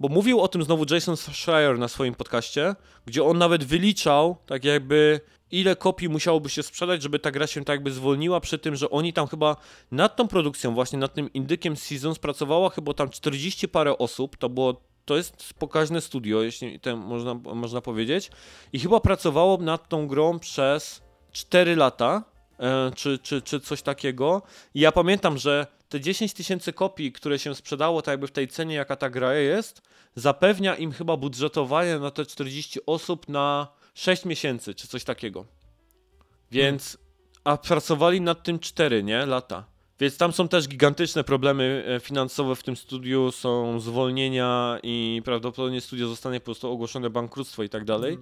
bo mówił o tym znowu Jason Schreier na swoim podcaście, gdzie on nawet wyliczał tak jakby ile kopii musiałoby się sprzedać, żeby ta gra się tak jakby zwolniła, przy tym, że oni tam chyba nad tą produkcją, właśnie nad tym indykiem Seasons pracowała chyba tam 40 parę osób, to było to jest pokaźne studio, jeśli tak można, można powiedzieć. I chyba pracowało nad tą grą przez 4 lata, e, czy, czy, czy coś takiego. I ja pamiętam, że te 10 tysięcy kopii, które się sprzedało, tak jakby w tej cenie, jaka ta gra jest, zapewnia im chyba budżetowanie na te 40 osób na 6 miesięcy, czy coś takiego. Więc, a pracowali nad tym 4, nie? Lata. Więc tam są też gigantyczne problemy e, finansowe w tym studiu, są zwolnienia i prawdopodobnie studio zostanie po prostu ogłoszone bankructwo i tak dalej.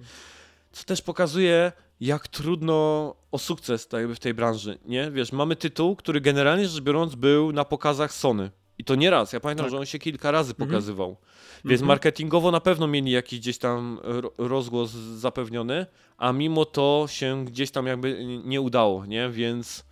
Co też pokazuje, jak trudno o sukces tak jakby w tej branży, nie? Wiesz, mamy tytuł, który generalnie rzecz biorąc był na pokazach Sony. I to nie raz. Ja pamiętam, Tak. że on się kilka razy Mhm. pokazywał. Więc Mhm. marketingowo na pewno mieli jakiś gdzieś tam ro- rozgłos zapewniony, a mimo to się gdzieś tam jakby nie udało, nie? Więc...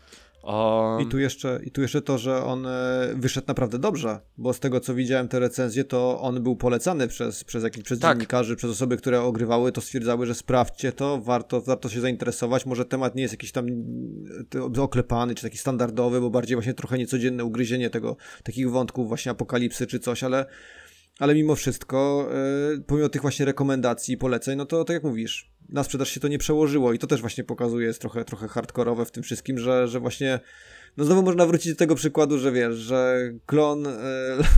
Um, I tu, jeszcze, I tu jeszcze to, że on e, wyszedł naprawdę dobrze, bo z tego co widziałem te recenzje, to on był polecany przez, przez, jakich, przez Tak. dziennikarzy, przez osoby, które ogrywały, to stwierdzały, że sprawdźcie to, warto, warto się zainteresować. Może temat nie jest jakiś tam e, oklepany, czy taki standardowy, bo bardziej właśnie trochę niecodzienne ugryzienie tego, takich wątków właśnie apokalipsy czy coś, ale ale mimo wszystko, yy, pomimo tych właśnie rekomendacji i poleceń, no to tak jak mówisz, na sprzedaż się to nie przełożyło i to też właśnie pokazuje, jest trochę, trochę hardkorowe w tym wszystkim, że, że właśnie no znowu można wrócić do tego przykładu, że wiesz, że klon e,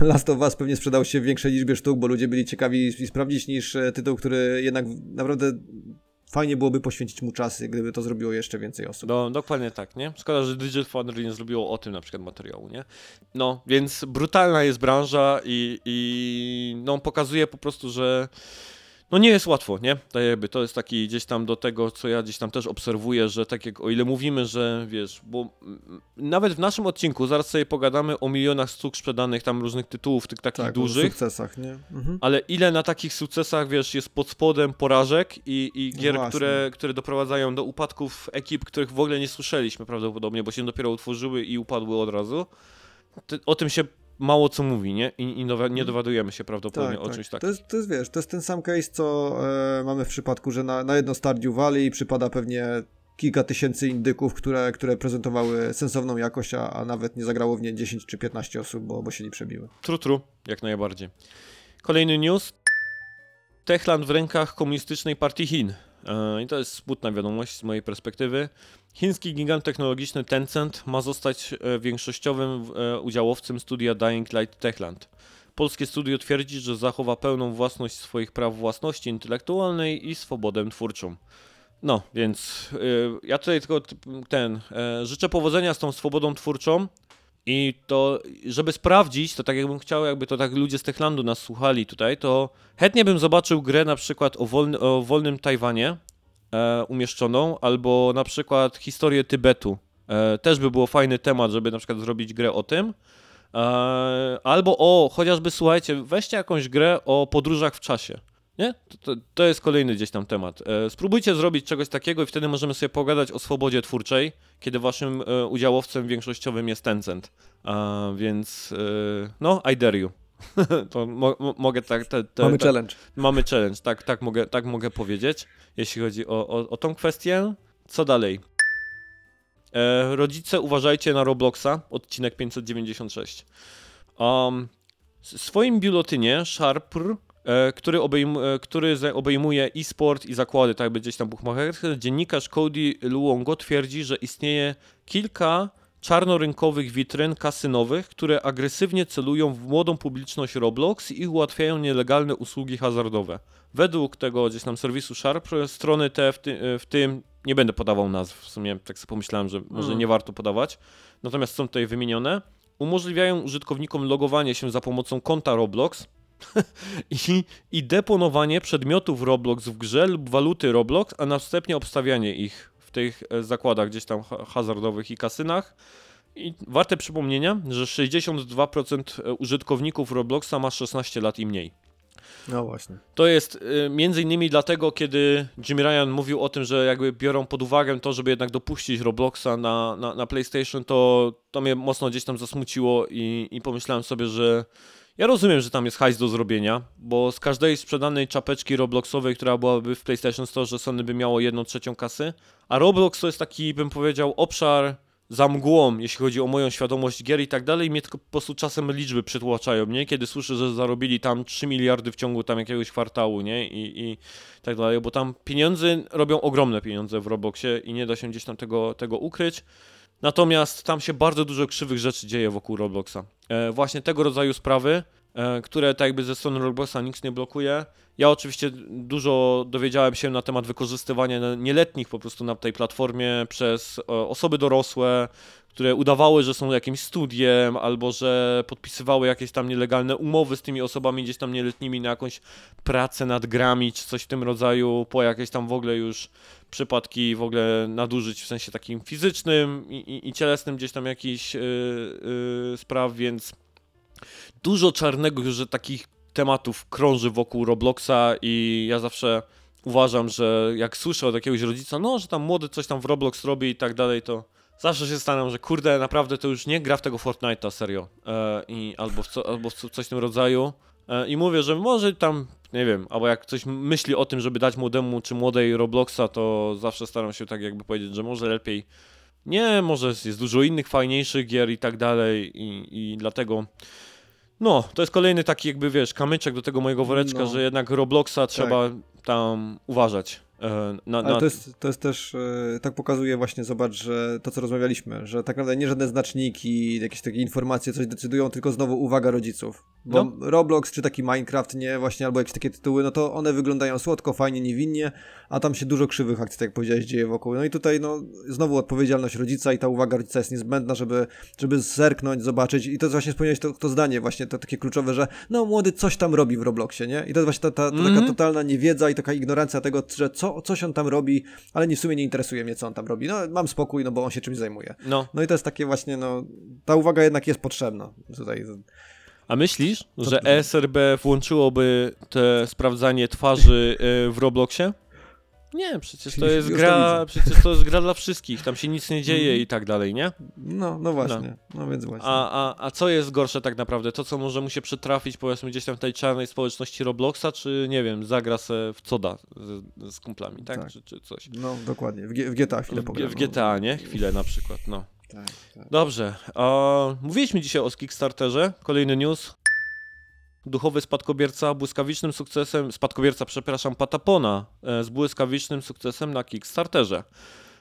Last of Us pewnie sprzedał się w większej liczbie sztuk, bo ludzie byli ciekawi i sprawdzić niż e, tytuł, który jednak naprawdę fajnie byłoby poświęcić mu czasy, gdyby to zrobiło jeszcze więcej osób. No, dokładnie tak, nie? Szkoda, że Digital Foundry nie zrobiło o tym na przykład materiału, nie? No, więc brutalna jest branża i, i no, pokazuje po prostu, że no nie jest łatwo, nie? Tak jakby to jest taki gdzieś tam do tego, co ja gdzieś tam też obserwuję, że tak jak o ile mówimy, że wiesz, bo nawet w naszym odcinku zaraz sobie pogadamy o milionach sztuk sprzedanych tam różnych tytułów, tych takich tak, dużych. sukcesach, nie? Mhm. Ale ile na takich sukcesach, wiesz, jest pod spodem porażek i, i gier, no które, które doprowadzają do upadków ekip, których w ogóle nie słyszeliśmy prawdopodobnie, bo się dopiero utworzyły i upadły od razu. O tym się mało co mówi, nie? I, i nowe, nie dowiadujemy się prawdopodobnie tak, o tak. czymś takim. To jest, to jest, wiesz, to jest ten sam case, co e, mamy w przypadku, że na, na jedno Stardew Valley przypada pewnie kilka tysięcy indyków, które, które prezentowały sensowną jakość, a, a nawet nie zagrało w nie 10 czy 15 osób, bo, bo się nie przebiły. True, true, jak najbardziej. Kolejny news. Techland w rękach komunistycznej partii Chin. E, I to jest smutna wiadomość z mojej perspektywy. Chiński gigant technologiczny Tencent ma zostać e, większościowym e, udziałowcem studia Dying Light Techland. Polskie studio twierdzi, że zachowa pełną własność swoich praw własności intelektualnej i swobodę twórczą. No, więc ja tutaj tylko ten życzę powodzenia z tą swobodą twórczą i to, żeby sprawdzić, to tak jakbym chciał, jakby to tak ludzie z Techlandu nas słuchali tutaj, to chętnie bym zobaczył grę na przykład o, wolny, o wolnym Tajwanie e, umieszczoną, albo na przykład historię Tybetu. E, też by było fajny temat, żeby na przykład zrobić grę o tym. E, albo o, chociażby słuchajcie, weźcie jakąś grę o podróżach w czasie. Nie? To, to, jest kolejny gdzieś tam temat. E, spróbujcie zrobić czegoś takiego i wtedy możemy sobie pogadać o swobodzie twórczej, kiedy waszym e, udziałowcem większościowym jest Tencent. A, więc e, no, I dare you. to mo, mo, mogę tak... Te, te, mamy challenge. Mamy challenge, tak, tak, mogę, tak mogę powiedzieć, jeśli chodzi o, o, o tą kwestię. Co dalej? E, rodzice, uważajcie na Robloxa, odcinek 596. Um, w swoim biuletynie Sharpr który, obejm e, który obejmuje e-sport i zakłady, tak by gdzieś tam buchmacherskie. Dziennikarz Cody Luongo twierdzi, że istnieje kilka czarnorynkowych witryn kasynowych, które agresywnie celują w młodą publiczność Roblox i ułatwiają nielegalne usługi hazardowe. Według tego gdzieś tam serwisu Sharp strony te w, ty, w tym nie będę podawał nazw, w sumie tak sobie pomyślałem, że może hmm. nie warto podawać, natomiast są tutaj wymienione. Umożliwiają użytkownikom logowanie się za pomocą konta Roblox, I, i deponowanie przedmiotów Roblox w grze lub waluty Roblox, a następnie obstawianie ich w tych e, zakładach gdzieś tam hazardowych i kasynach. I warte przypomnienia, że 62% e, użytkowników Robloxa ma 16 lat i mniej. No właśnie. To jest y, między innymi dlatego, kiedy Jimmy Ryan mówił o tym, że jakby biorą pod uwagę to, żeby jednak dopuścić Robloxa na, na, na PlayStation, to, to mnie mocno gdzieś tam zasmuciło i, i pomyślałem sobie, że ja rozumiem, że tam jest hajs do zrobienia, bo z każdej sprzedanej czapeczki Robloxowej, która byłaby w PlayStation Store, Sony by miało jedną trzecią kasy, a Roblox to jest taki, bym powiedział, obszar za mgłą, jeśli chodzi o moją świadomość gier i tak dalej, mnie tylko po prostu czasem liczby przytłaczają, nie? Kiedy słyszę, że zarobili tam 3 miliardy w ciągu tam jakiegoś kwartału, nie? I, i tak dalej, bo tam pieniądze robią ogromne pieniądze w Robloxie i nie da się gdzieś tam tego, tego ukryć. Natomiast tam się bardzo dużo krzywych rzeczy dzieje wokół Robloxa. E, właśnie tego rodzaju sprawy, e, które tak jakby ze strony Robloxa nikt nie blokuje. Ja oczywiście dużo dowiedziałem się na temat wykorzystywania nieletnich po prostu na tej platformie przez e, osoby dorosłe, które udawały, że są jakimś studiem, albo że podpisywały jakieś tam nielegalne umowy z tymi osobami gdzieś tam nieletnimi na jakąś pracę nad grami, czy coś w tym rodzaju, po jakieś tam w ogóle już przypadki w ogóle nadużyć w sensie takim fizycznym i, i, i cielesnym gdzieś tam jakichś yy, yy, spraw, więc dużo czarnego już takich tematów krąży wokół Robloxa i ja zawsze uważam, że jak słyszę od jakiegoś rodzica, no, że tam młody coś tam w Roblox robi i tak dalej, to zawsze się staram, że kurde, naprawdę to już nie gra w tego Fortnite'a serio. E, i, albo, w co, albo w coś w tym rodzaju. E, I mówię, że może tam, nie wiem, albo jak ktoś myśli o tym, żeby dać młodemu czy młodej Robloxa, to zawsze staram się tak jakby powiedzieć, że może lepiej. Nie, może jest dużo innych fajniejszych gier i tak dalej, i, i dlatego No, to jest kolejny taki jakby, wiesz, kamyczek do tego mojego woreczka, No. że jednak Robloxa trzeba tam uważać. E, Na, Ale to jest, to jest też, e, tak pokazuje właśnie, zobacz, że to co rozmawialiśmy, że tak naprawdę nie żadne znaczniki, jakieś takie informacje coś decydują, tylko znowu uwaga rodziców. Bo No. Roblox czy taki Minecraft, nie, właśnie, albo jakieś takie tytuły, no to one wyglądają słodko, fajnie, niewinnie, a tam się dużo krzywych akcji, tak jak powiedziałeś, dzieje wokół. No i tutaj, no, znowu odpowiedzialność rodzica i ta uwaga rodzica jest niezbędna, żeby, żeby zerknąć, zobaczyć i to właśnie wspomniałeś to, to zdanie właśnie, to takie kluczowe, że no młody coś tam robi w Robloxie, nie? I to jest właśnie ta, ta, ta taka Mhm. totalna niewiedza i taka ignorancja tego, że co, coś on tam robi, ale nie w sumie nie interesuje mnie, co on tam robi. No, mam spokój, no bo on się czymś zajmuje. No, No i to jest takie właśnie, no, ta uwaga jednak jest potrzebna tutaj. a myślisz, że to- ESRB włączyłoby te sprawdzanie twarzy e, w Robloxie? Nie, przecież to jest gra, przecież to jest gra dla wszystkich, tam się nic nie dzieje Mhm. i tak dalej, nie? No, no właśnie, no, więc właśnie. A, a, a co jest gorsze tak naprawdę? To, co może mu się przytrafić, powiedzmy, gdzieś tam w tej czarnej społeczności Robloxa, czy nie wiem, zagra se w coda z, z kumplami, tak? Tak. Czy, czy coś. No, dokładnie, w, G- w GTA chwilę pogram. w GTA, nie? Chwilę na przykład, no. Tak, tak. Dobrze. A, mówiliśmy dzisiaj o Kickstarterze. Kolejny news. Duchowy spadkobierca błyskawicznym sukcesem, spadkobierca, przepraszam, Patapona e, z błyskawicznym sukcesem na Kickstarterze.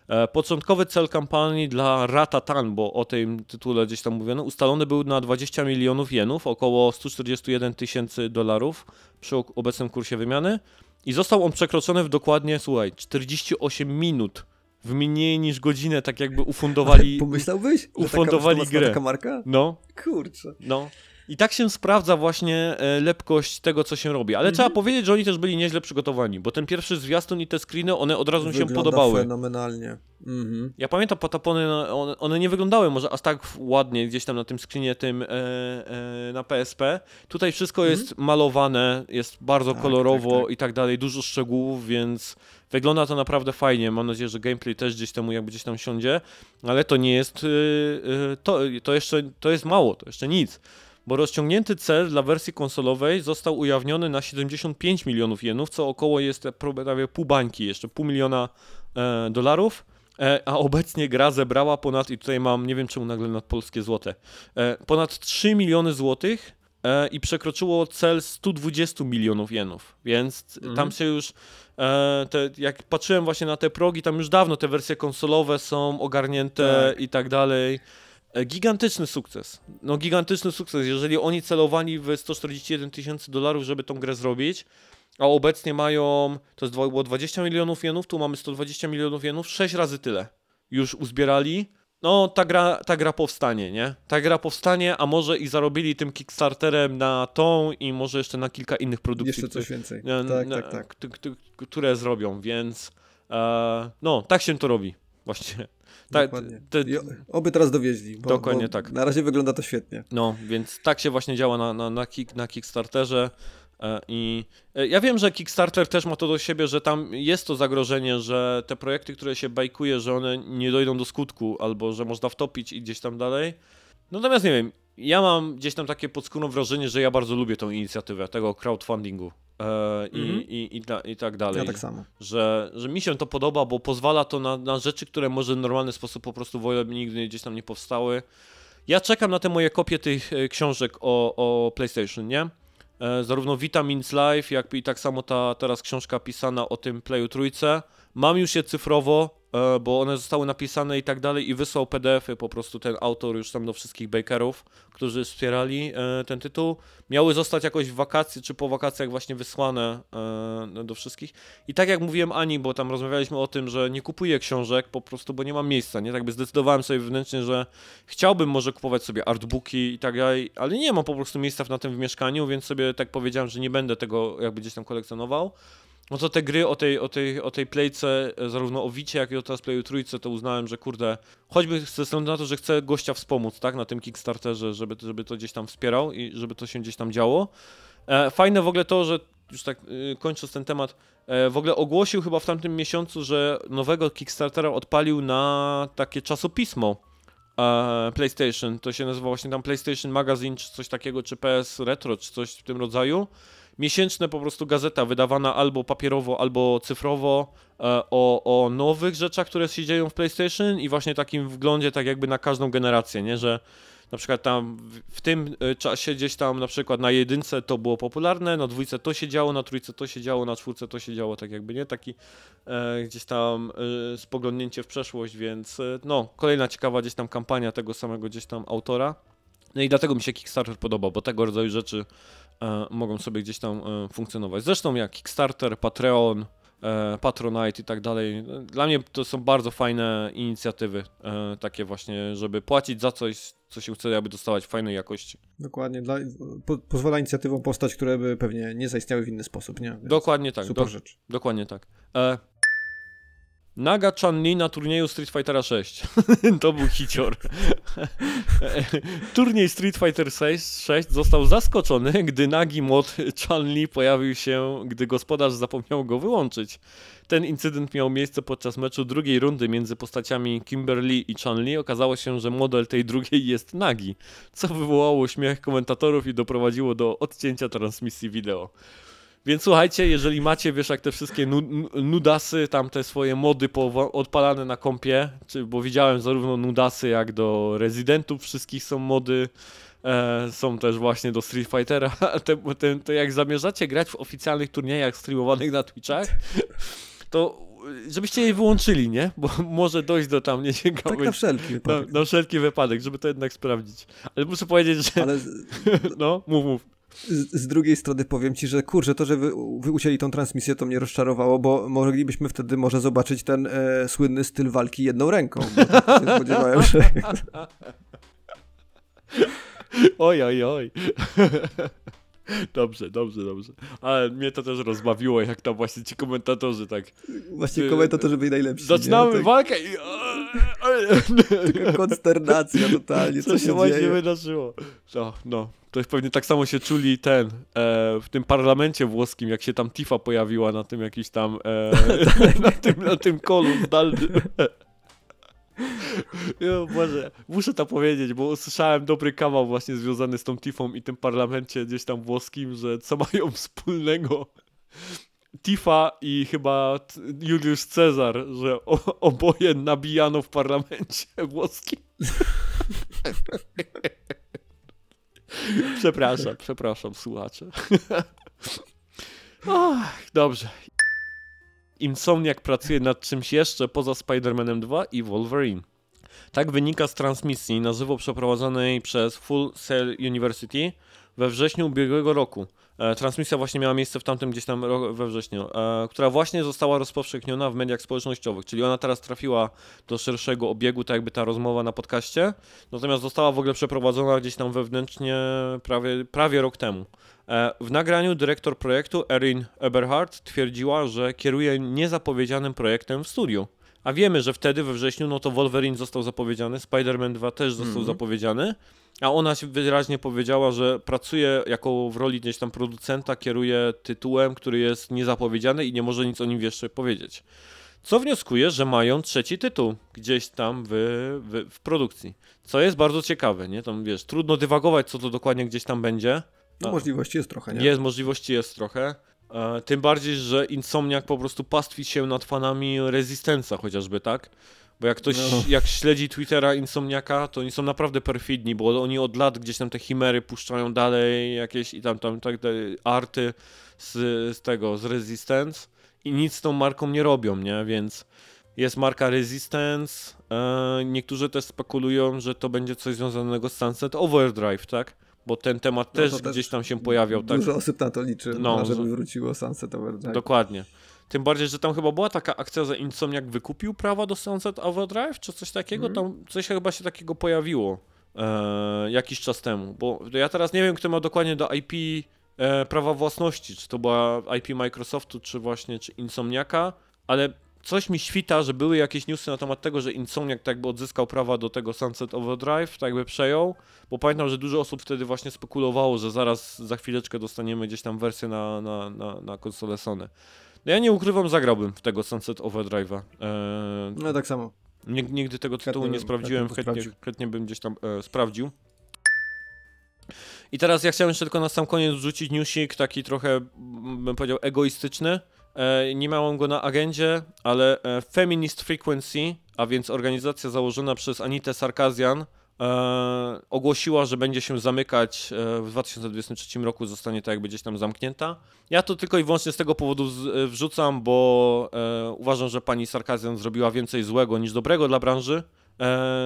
E, Początkowy cel kampanii dla Ratatan, bo o tym tytule gdzieś tam mówiono, ustalony był na 20 milionów jenów, około 141 tysięcy dolarów przy obecnym kursie wymiany i został on przekroczony w dokładnie, słuchaj, 48 minut. W mniej niż godzinę, tak jakby ufundowali. Pomyślałbyś? że taka ufundowali mocna grę. Taka marka? No, Kurczę. no. I tak się sprawdza właśnie e, lepkość tego, co się robi. Ale Mhm. trzeba powiedzieć, że oni też byli nieźle przygotowani, bo ten pierwszy zwiastun i te screeny, one od razu mi się Wygląda podobały. fenomenalnie. Mhm. Ja pamiętam Patapony, no, one, one nie wyglądały może aż tak ładnie gdzieś tam na tym screenie tym e, e, na PSP. Tutaj wszystko jest malowane, jest bardzo Mhm. Tak, kolorowo tak, tak. i tak dalej, dużo szczegółów, więc wygląda to naprawdę fajnie. Mam nadzieję, że gameplay też gdzieś temu jakby gdzieś tam siądzie, ale to nie jest, y, y, to, to jeszcze, to jest mało, to jeszcze nic. Bo rozciągnięty cel dla wersji konsolowej został ujawniony na 75 milionów jenów, co około jest prawie pół bańki, jeszcze pół miliona e, dolarów. E, a obecnie gra zebrała ponad, i tutaj mam, nie wiem czemu nagle nad polskie złote, e, ponad 3 miliony złotych e, i przekroczyło cel 120 milionów jenów, więc Mhm. tam się już, e, te, jak patrzyłem właśnie na te progi, tam już dawno te wersje konsolowe są ogarnięte Tak. i tak dalej. E, Gigantyczny sukces. No gigantyczny sukces. Jeżeli oni celowali w 141 tysięcy dolarów, żeby tą grę zrobić, a obecnie mają, to jest było 20 milionów jenów, tu mamy 120 milionów jenów, 6 razy tyle już uzbierali. No, ta gra, ta gra powstanie, nie? Ta gra powstanie, a może i zarobili tym Kickstarterem na tą i może jeszcze na kilka innych produkcji, Jeszcze które- coś więcej. e, Tak, na- tak, tak. które zrobią, więc e, no, tak się to robi właśnie. Ta, Dokładnie. te, oby teraz dowieźli. Bo, Dokładnie bo tak. Na razie wygląda to świetnie. no, więc tak się właśnie działa na, na, na, kick, na Kickstarterze. e, I e, ja wiem, że Kickstarter też ma to do siebie, że tam jest to zagrożenie, że te projekty, które się bajkuje, że one nie dojdą do skutku, albo że można wtopić i gdzieś tam dalej. Natomiast nie wiem, ja mam gdzieś tam takie podskórne wrażenie, że ja bardzo lubię tą inicjatywę, tego crowdfundingu e, i, Mhm. i, i, ta, i tak dalej. Ja tak samo. że, że mi się to podoba, bo pozwala to na, na rzeczy, które może w normalny sposób po prostu wolę nigdy gdzieś tam nie powstały. Ja czekam na te moje kopie tych e, książek o, o PlayStation, nie? E, zarówno Vitamins Life, jak i tak samo ta teraz książka pisana o tym Playu Trójce. Mam już je cyfrowo, e, bo one zostały napisane i tak dalej i wysłał PDF-y po prostu ten autor już tam do wszystkich bakerów, którzy wspierali e, ten tytuł. Miały zostać jakoś w wakacje czy po wakacjach właśnie wysłane e, do wszystkich. I tak jak mówiłem Ani, bo tam rozmawialiśmy o tym, że nie kupuję książek po prostu, bo nie mam miejsca, nie? Tak by zdecydowałem sobie wewnętrznie, że chciałbym może kupować sobie artbooki i tak dalej, ale nie mam po prostu miejsca na tym w mieszkaniu, więc sobie tak powiedziałem, że nie będę tego jakby gdzieś tam kolekcjonował. No to te gry o tej, o tej, o tej playce, e, zarówno o Wicie, jak i o teraz Playu Trójce, to uznałem, że kurde, choćby ze względu na to, że chcę gościa wspomóc, tak, na tym Kickstarterze, żeby, żeby to gdzieś tam wspierał i żeby to się gdzieś tam działo. E, fajne w ogóle to, że już tak y, kończąc ten temat, e, w ogóle ogłosił chyba w tamtym miesiącu, że nowego Kickstartera odpalił na takie czasopismo e, PlayStation. To się nazywa właśnie tam PlayStation Magazine, czy coś takiego, czy PS Retro, czy coś w tym rodzaju. Miesięczne po prostu gazeta wydawana albo papierowo, albo cyfrowo e, o, o nowych rzeczach, które się dzieją w PlayStation i właśnie takim wglądzie tak jakby na każdą generację, nie? Że na przykład tam w, tym e, czasie gdzieś tam na przykład na jedynce to było popularne, na dwójce to się działo, na trójce to się działo, na czwórce to się działo, tak jakby nie, taki e, gdzieś tam e, spoglądnięcie w przeszłość, więc e, no, kolejna ciekawa gdzieś tam kampania tego samego gdzieś tam autora. No i dlatego mi się Kickstarter podoba, bo tego rodzaju rzeczy e, mogą sobie gdzieś tam e, funkcjonować. Zresztą jak Kickstarter, Patreon, e, Patronite i tak dalej. Dla mnie to są bardzo fajne inicjatywy, e, takie właśnie, żeby płacić za coś, co się chce, aby dostawać fajnej jakości. Dokładnie. Dla, po, pozwala inicjatywom powstać, które by pewnie nie zaistniały w inny sposób, nie? Więc Dokładnie tak. Super Do, rzecz. dokładnie tak. Naga Chun-Li na turnieju Street Fightera 6. to był hicior. Turniej Street Fighter 6, 6 został zaskoczony, gdy nagi mod Chun-Li pojawił się, gdy gospodarz zapomniał go wyłączyć. Ten incydent miał miejsce podczas meczu drugiej rundy między postaciami Kimberly i Chun-Li. Okazało się, że model tej drugiej jest nagi, co wywołało śmiech komentatorów i doprowadziło do odcięcia transmisji wideo. Więc słuchajcie, jeżeli macie, wiesz, jak te wszystkie nu nudasy, tam te swoje mody odpalane na kompie, czy, bo widziałem zarówno nudasy, jak do rezydentów wszystkich są mody, e, są też właśnie do Street Fightera, te, te, to jak zamierzacie grać w oficjalnych turniejach streamowanych na Twitchach, to żebyście je wyłączyli, nie? Bo może dojść do tam nieciekawych... Tak na wszelki wypadek. Na, na wszelki wypadek, żeby to jednak sprawdzić. Ale muszę powiedzieć, że... Ale... No, mów, mów. Z, z, drugiej strony powiem ci, że kurczę, to, że wy, wy ucięli tą transmisję, to mnie rozczarowało, bo moglibyśmy wtedy może zobaczyć ten e, słynny styl walki jedną ręką. Bo się spodziewałem, że... Oj, oj, oj. Dobrze, dobrze, dobrze. Ale mnie to też rozbawiło, jak tam właśnie ci komentatorzy tak... Właśnie komentatorzy byli najlepsi. Zaczynamy tak... walkę i... Taka konsternacja totalnie, co, co się, właśnie dzieje? wydarzyło. No, no. To pewnie tak samo się czuli ten, e, w tym parlamencie włoskim, jak się tam Tifa pojawiła na tym jakiś tam, e, na, tym, na tym kolu zdalnym. Jo, Boże, muszę to powiedzieć, bo usłyszałem dobry kawał właśnie związany z tą Tifą i tym parlamencie gdzieś tam włoskim, że co mają wspólnego Tifa i chyba Juliusz Cezar, że oboje nabijano w parlamencie włoskim. przepraszam, przepraszam słuchacze. Ach, dobrze. Insomniac pracuje nad czymś jeszcze poza Spider-Manem 2 i Wolverine. Tak wynika z transmisji na żywo przeprowadzonej przez Full Sail University we wrześniu ubiegłego roku. E, transmisja właśnie miała miejsce w tamtym gdzieś tam we wrześniu, e, która właśnie została rozpowszechniona w mediach społecznościowych, czyli ona teraz trafiła do szerszego obiegu, tak jakby ta rozmowa na podcaście, natomiast została w ogóle przeprowadzona gdzieś tam wewnętrznie prawie, prawie rok temu. E, w nagraniu dyrektor projektu Erin Eberhardt twierdziła, że kieruje niezapowiedzianym projektem w studiu. A wiemy, że wtedy we wrześniu no to Wolverine został zapowiedziany, Spider-Man 2 też został mm -hmm. zapowiedziany, a ona się wyraźnie powiedziała, że pracuje jako w roli gdzieś tam producenta, kieruje tytułem, który jest niezapowiedziany i nie może nic o nim jeszcze powiedzieć. Co wnioskuje, że mają trzeci tytuł gdzieś tam w, w, w produkcji. Co jest bardzo ciekawe, nie? Tam wiesz, trudno dywagować, co to dokładnie gdzieś tam będzie. No, możliwości jest trochę, nie? Jest, możliwości jest trochę. E, tym bardziej, że Insomniak po prostu pastwi się nad fanami Resistence'a chociażby, tak? Bo jak ktoś, no. jak śledzi Twittera Insomniaka, to oni są naprawdę perfidni, bo oni od lat gdzieś tam te chimery puszczają dalej, jakieś i tam, tam tak, te arty z, z tego, z Resistance i nic z tą marką nie robią, nie? Więc jest marka Resistance, e, niektórzy też spekulują, że to będzie coś związanego z Sunset Overdrive, tak? Bo ten temat no też, też gdzieś tam się pojawiał. Tak? Dużo tak? osób na to liczy, no, żeby wróciło Sunset Overdrive. Dokładnie. Tym bardziej, że tam chyba była taka akcja, że Insomniac wykupił prawa do Sunset Overdrive, czy coś takiego, mm. tam coś chyba się takiego pojawiło e, jakiś czas temu, bo ja teraz nie wiem, kto ma dokładnie do IP e, prawa własności, czy to była IP Microsoftu, czy właśnie, czy Insomniaka, ale coś mi świta, że były jakieś newsy na temat tego, że Insomniac tak jakby odzyskał prawa do tego Sunset Overdrive, tak jakby przejął, bo pamiętam, że dużo osób wtedy właśnie spekulowało, że zaraz za chwileczkę dostaniemy gdzieś tam wersję na, na, na, na konsolę Sony. No ja nie ukrywam, zagrałbym w tego Sunset Overdrive'a. Eee, no tak samo. Nigdy tego tytułu chętnie, nie sprawdziłem, chętnie, chętnie bym gdzieś tam e, sprawdził. I teraz ja chciałem jeszcze tylko na sam koniec rzucić newsik, taki trochę, bym powiedział, egoistyczny. E, nie miałem go na agendzie, ale e, Feminist Frequency, a więc organizacja założona przez Anitę Sarkazian e, ogłosiła, że będzie się zamykać w 2023 roku, zostanie tak jakby gdzieś tam zamknięta. Ja to tylko i wyłącznie z tego powodu wrzucam, bo uważam, że pani Sarkazjan zrobiła więcej złego niż dobrego dla branży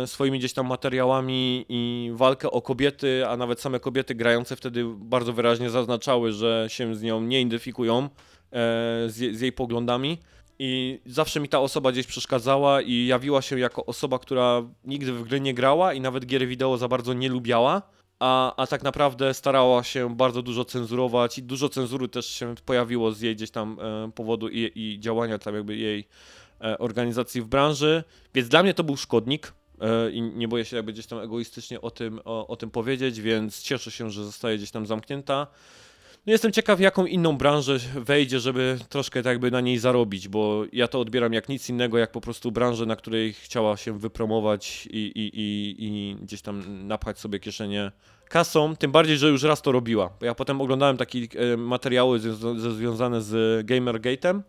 swoimi gdzieś tam materiałami i walkę o kobiety, a nawet same kobiety grające wtedy bardzo wyraźnie zaznaczały, że się z nią nie identyfikują, e, z, z jej poglądami. I zawsze mi ta osoba gdzieś przeszkadzała i jawiła się jako osoba, która nigdy w gry nie grała i nawet gier wideo za bardzo nie lubiała, a, a tak naprawdę starała się bardzo dużo cenzurować i dużo cenzury też się pojawiło z jej gdzieś tam e, powodu i, i działania tam jakby jej e, organizacji w branży, więc dla mnie to był szkodnik e, i nie boję się jakby gdzieś tam egoistycznie o tym, o, o tym powiedzieć, więc cieszę się, że zostaje gdzieś tam zamknięta. No jestem ciekaw, jaką inną branżę wejdzie, żeby troszkę tak jakby na niej zarobić, bo ja to odbieram jak nic innego, jak po prostu branżę, na której chciała się wypromować i, i, i, i gdzieś tam napchać sobie kieszenie kasą, tym bardziej, że już raz to robiła. Ja potem oglądałem takie e, materiały zwią- związane z Gamergate'em,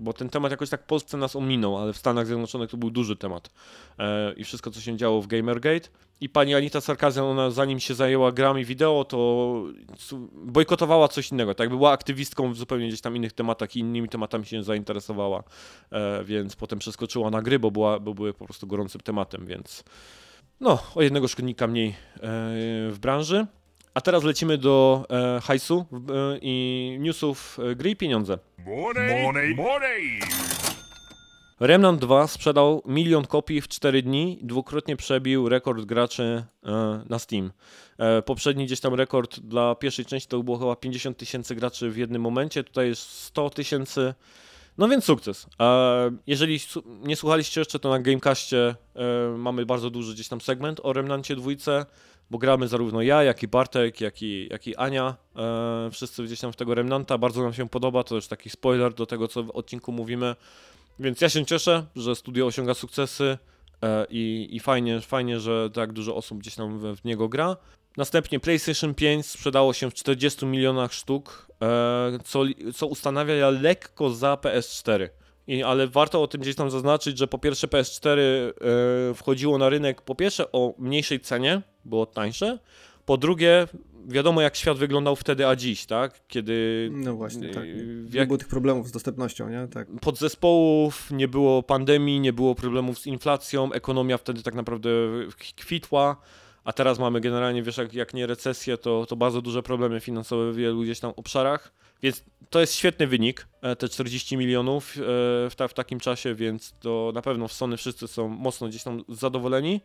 bo ten temat jakoś tak w Polsce nas ominął, ale w Stanach Zjednoczonych to był duży temat. E, I wszystko, co się działo w Gamergate. I pani Anita Sarkazjan, ona zanim się zajęła grami wideo, to bojkotowała coś innego. Tak była aktywistką w zupełnie gdzieś tam innych tematach i innymi tematami się zainteresowała. E, więc potem przeskoczyła na gry, bo, była, bo były po prostu gorącym tematem, więc no, o jednego szkodnika mniej e, w branży. A teraz lecimy do e, hajsu e, i newsów e, gry i pieniądze. Money, money, money. Remnant 2 sprzedał milion kopii w 4 dni, dwukrotnie przebił rekord graczy e, na Steam. E, poprzedni gdzieś tam rekord dla pierwszej części to było chyba 50 tysięcy graczy w jednym momencie, tutaj jest 100 tysięcy. No więc sukces. E, jeżeli su- nie słuchaliście jeszcze, to na Gamecastie e, mamy bardzo duży gdzieś tam segment o Remnancie dwójce, bo gramy zarówno ja, jak i Bartek, jak i, jak i Ania, e, wszyscy gdzieś tam w tego Remnanta. Bardzo nam się podoba, to już taki spoiler do tego, co w odcinku mówimy. Więc ja się cieszę, że studio osiąga sukcesy e, i, i fajnie, fajnie, że tak dużo osób gdzieś tam w, w niego gra. Następnie PlayStation 5 sprzedało się w 40 milionach sztuk, e, co, co ustanawia lekko za PS4. I, ale warto o tym gdzieś tam zaznaczyć, że po pierwsze PS4 e, wchodziło na rynek po pierwsze o mniejszej cenie, było tańsze, po drugie wiadomo jak świat wyglądał wtedy a dziś, tak? Kiedy No właśnie, tak. Nie jak, było tych problemów z dostępnością, nie? Tak. podzespołów, nie było pandemii, nie było problemów z inflacją, ekonomia wtedy tak naprawdę kwitła, a teraz mamy generalnie, wiesz, jak, jak nie recesję, to, to bardzo duże problemy finansowe w wielu gdzieś tam obszarach, więc to jest świetny wynik, e, te 40 milionów e, w, ta, w takim czasie, więc to na pewno w Sony wszyscy są mocno gdzieś tam zadowoleni.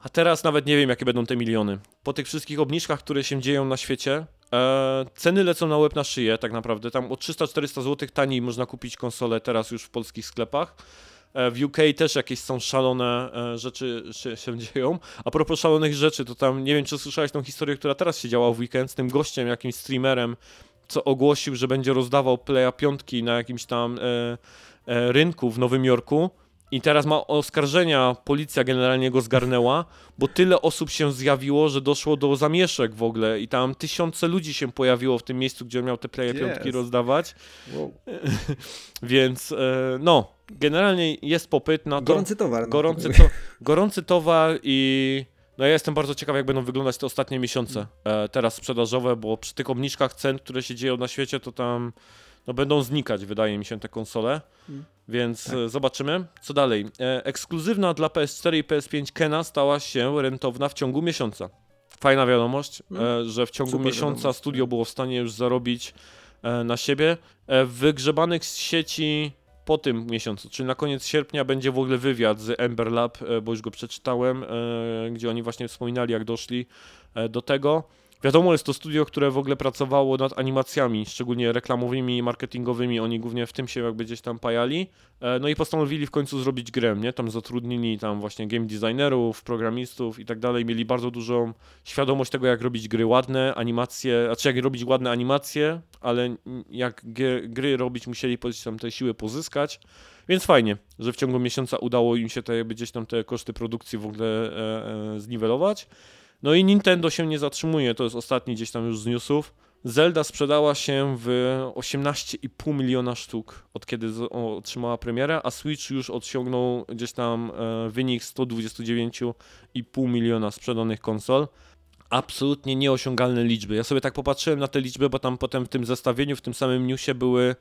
A teraz nawet nie wiem, jakie będą te miliony. Po tych wszystkich obniżkach, które się dzieją na świecie, e, ceny lecą na łeb na szyję tak naprawdę. Tam o 300-400 zł taniej można kupić konsolę teraz już w polskich sklepach. E, w UK też jakieś są szalone e, rzeczy się, się dzieją. A propos szalonych rzeczy, to tam nie wiem, czy słyszałeś tą historię, która teraz się działa w weekend z tym gościem, jakimś streamerem, co ogłosił, że będzie rozdawał Playa piątki na jakimś tam e, e, rynku w Nowym Jorku. I teraz ma oskarżenia, policja generalnie go zgarnęła, bo tyle osób się zjawiło, że doszło do zamieszek w ogóle i tam tysiące ludzi się pojawiło w tym miejscu, gdzie on miał te Playa piątki rozdawać. Wow. Więc e, no, generalnie jest popyt na to. Gorący towar. no. Gorący, to, gorący towar i no ja jestem bardzo ciekaw, jak będą wyglądać te ostatnie miesiące e, teraz sprzedażowe, bo przy tych obniżkach cen, które się dzieją na świecie, to tam no, będą znikać, wydaje mi się, te konsole. Mm. Więc Tak. e, zobaczymy. Co dalej? E, ekskluzywna dla PS4 i PS5 Kena stała się rentowna w ciągu miesiąca. Fajna wiadomość, e, że w ciągu Super miesiąca wiadomość, studio tak. było w stanie już zarobić e, na siebie. E, wygrzebanych z sieci po tym miesiącu, czyli na koniec sierpnia będzie w ogóle wywiad z Ember Lab, e, bo już go przeczytałem, e, gdzie oni właśnie wspominali, jak doszli e, do tego. Wiadomo, jest to studio, które w ogóle pracowało nad animacjami, szczególnie reklamowymi i marketingowymi. Oni głównie w tym się jakby gdzieś tam pajali. E, No i postanowili w końcu zrobić grę, nie? Tam zatrudnili tam właśnie game designerów, programistów i tak dalej. Mieli bardzo dużą świadomość tego, jak robić gry ładne, animacje, znaczy jak robić ładne animacje, ale jak gry, robić musieli tam te siły pozyskać. Więc fajnie, że w ciągu miesiąca udało im się te, gdzieś tam te koszty produkcji w ogóle e, e, zniwelować. No i Nintendo się nie zatrzymuje, to jest ostatni gdzieś tam już z newsów. Zelda sprzedała się w 18,5 miliona sztuk od kiedy otrzymała premierę, a Switch już osiągnął gdzieś tam e, wynik 129,5 miliona sprzedanych konsol. Absolutnie nieosiągalne liczby. Ja sobie tak popatrzyłem na te liczby, bo tam potem w tym zestawieniu, w tym samym newsie były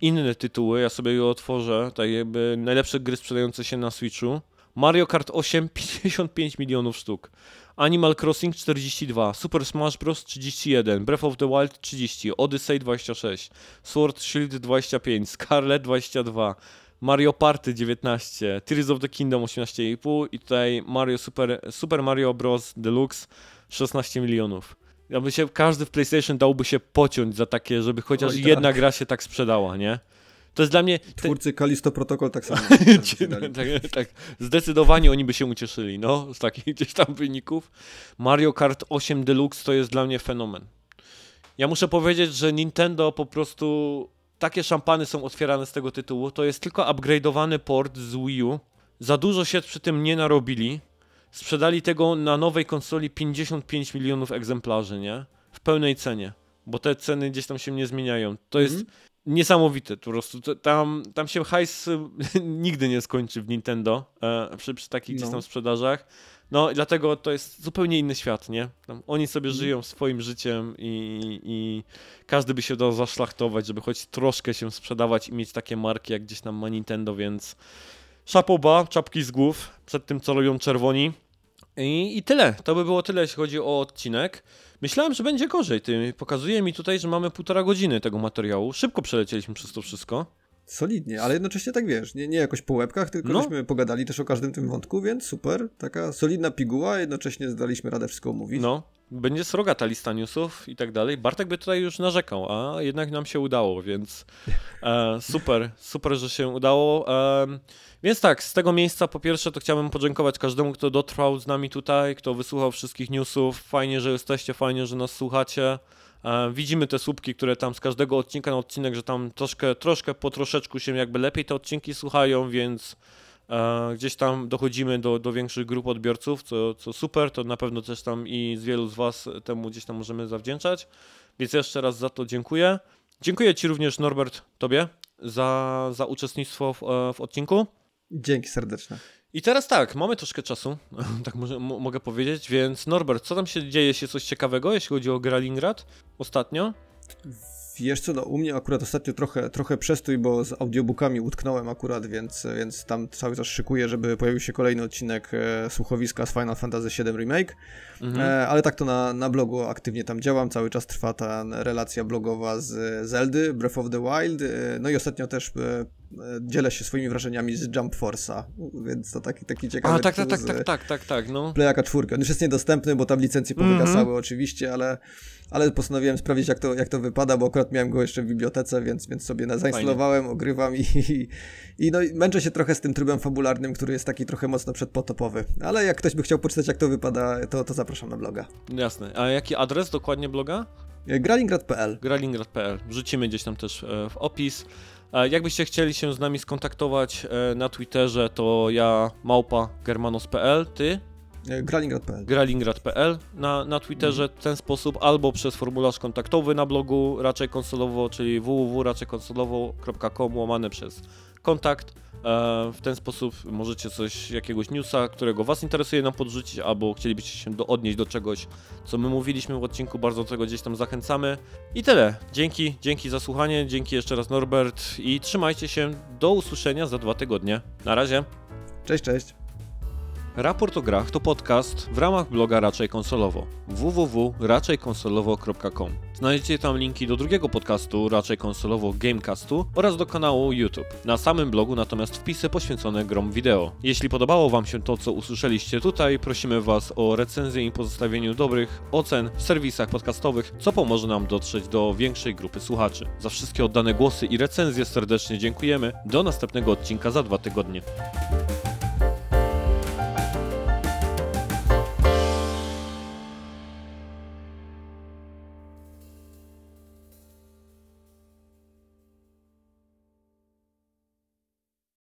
inne tytuły. Ja sobie je otworzę. Tak jakby najlepsze gry sprzedające się na Switchu. Mario Kart 8 55 milionów sztuk. Animal Crossing 42, Super Smash Bros 31, Breath of the Wild 30, Odyssey 26, Sword Shield 25, Scarlet 22, Mario Party 19, Tears of the Kingdom 18,5 i tutaj Mario Super, Super Mario Bros Deluxe 16 milionów. Jakby się każdy w PlayStation dałby się pociąć za takie, żeby chociaż Oj, tak. jedna gra się tak sprzedała, nie? To jest dla mnie. te- Twórcy Kalisto Protocol tak samo. tak, tak, zdecydowanie oni by się ucieszyli, no, z takich gdzieś tam wyników. Mario Kart 8 Deluxe to jest dla mnie fenomen. Ja muszę powiedzieć, że Nintendo po prostu takie szampany są otwierane z tego tytułu. To jest tylko upgrade'owany port z Wii U. Za dużo się przy tym nie narobili. Sprzedali tego na nowej konsoli 55 milionów egzemplarzy, nie? W pełnej cenie, bo te ceny gdzieś tam się nie zmieniają. To jest Mhm. Niesamowite po prostu. Tam, tam się hajs nigdy nie skończy w Nintendo e, przy, przy takich gdzieś No. tam sprzedażach. No i dlatego to jest zupełnie inny świat, nie? Tam oni sobie Mhm. żyją swoim życiem i, i każdy by się dał zaszlachtować, żeby choć troszkę się sprzedawać i mieć takie marki, jak gdzieś tam ma Nintendo, więc szapoba, czapki z głów, przed tym co robią czerwoni. I, I tyle. To by było tyle, jeśli chodzi o odcinek. Myślałem, że będzie gorzej. Ty pokazuje mi tutaj, że mamy półtora godziny tego materiału. Szybko przelecieliśmy przez to wszystko. Solidnie, ale jednocześnie tak wiesz, nie, nie jakoś po łebkach, tylko No. żeśmy pogadali też o każdym tym wątku, więc super, taka solidna piguła, jednocześnie zdaliśmy radę wszystko omówić. No, będzie sroga ta lista newsów i tak dalej. Bartek by tutaj już narzekał, a jednak nam się udało, więc e, super, super, że się udało. E, więc tak, z tego miejsca po pierwsze to chciałbym podziękować każdemu, kto dotrwał z nami tutaj, kto wysłuchał wszystkich newsów. Fajnie, że jesteście, fajnie, że nas słuchacie. E, widzimy te słupki, które tam z każdego odcinka na odcinek, że tam troszkę, troszkę po troszeczku się jakby lepiej te odcinki słuchają, więc gdzieś tam dochodzimy do, do większych grup odbiorców, co, co super, to na pewno też tam i z wielu z Was temu gdzieś tam możemy zawdzięczać, więc jeszcze raz za to dziękuję. Dziękuję Ci również Norbert, Tobie, za, za uczestnictwo w, e, w odcinku. Dzięki serdeczne. I teraz tak, mamy troszkę czasu, tak może, mo- mogę powiedzieć, więc Norbert, co tam się dzieje, się coś ciekawego, jeśli chodzi o Gralingrad ostatnio? Wiesz co, no u mnie akurat ostatnio trochę, trochę przestój, bo z audiobookami utknąłem akurat, więc, więc tam cały czas szykuję, żeby pojawił się kolejny odcinek e, słuchowiska z Final Fantasy VII Remake, Mhm. e, ale tak to na, na blogu aktywnie tam działam, cały czas trwa ta relacja blogowa z Zeldy, Breath of the Wild, e, no i ostatnio też e, dzielę się swoimi wrażeniami z Jump Force'a, więc to taki, taki ciekawy A, tak, tak, tak, tak, tak, tak, tak, no. Playaka 4. On już jest niedostępny, bo tam licencje powygasały Mhm. oczywiście, ale, ale postanowiłem sprawdzić, jak to, jak to wypada, bo akurat miałem go jeszcze w bibliotece, więc, więc sobie na- zainstalowałem, ogrywam i, i, i, no, i męczę się trochę z tym trybem fabularnym, który jest taki trochę mocno przedpotopowy. Ale jak ktoś by chciał poczytać, jak to wypada, to, to zapraszam na bloga. Jasne. A jaki adres dokładnie bloga? E, Gralingrad.pl gralingrad.pl. Wrzucimy gdzieś tam też e, w opis. Jakbyście chcieli się z nami skontaktować e, na Twitterze, to ja małpa germanos.pl, ty Gralingrad.pl gralingrad.pl na, na Twitterze w ten sposób, albo przez formularz kontaktowy na blogu raczej konsolowo, czyli www.raczejkonsolowo.com łamane przez kontakt. E, W ten sposób możecie coś, jakiegoś newsa, którego Was interesuje nam podrzucić, albo chcielibyście się do, odnieść do czegoś, co my mówiliśmy w odcinku, bardzo do tego gdzieś tam zachęcamy. I tyle. Dzięki, dzięki za słuchanie, dzięki jeszcze raz Norbert i trzymajcie się. Do usłyszenia za dwa tygodnie. Na razie. Cześć, cześć. Raport o grach to podcast w ramach bloga Raczej Konsolowo www.raczejkonsolowo.com Znajdziecie tam linki do drugiego podcastu Raczej Konsolowo Gamecastu oraz do kanału YouTube. Na samym blogu natomiast wpisy poświęcone grom wideo. Jeśli podobało Wam się to, co usłyszeliście tutaj, prosimy Was o recenzję i pozostawieniu dobrych ocen w serwisach podcastowych, co pomoże nam dotrzeć do większej grupy słuchaczy. Za wszystkie oddane głosy i recenzje serdecznie dziękujemy. Do następnego odcinka za dwa tygodnie.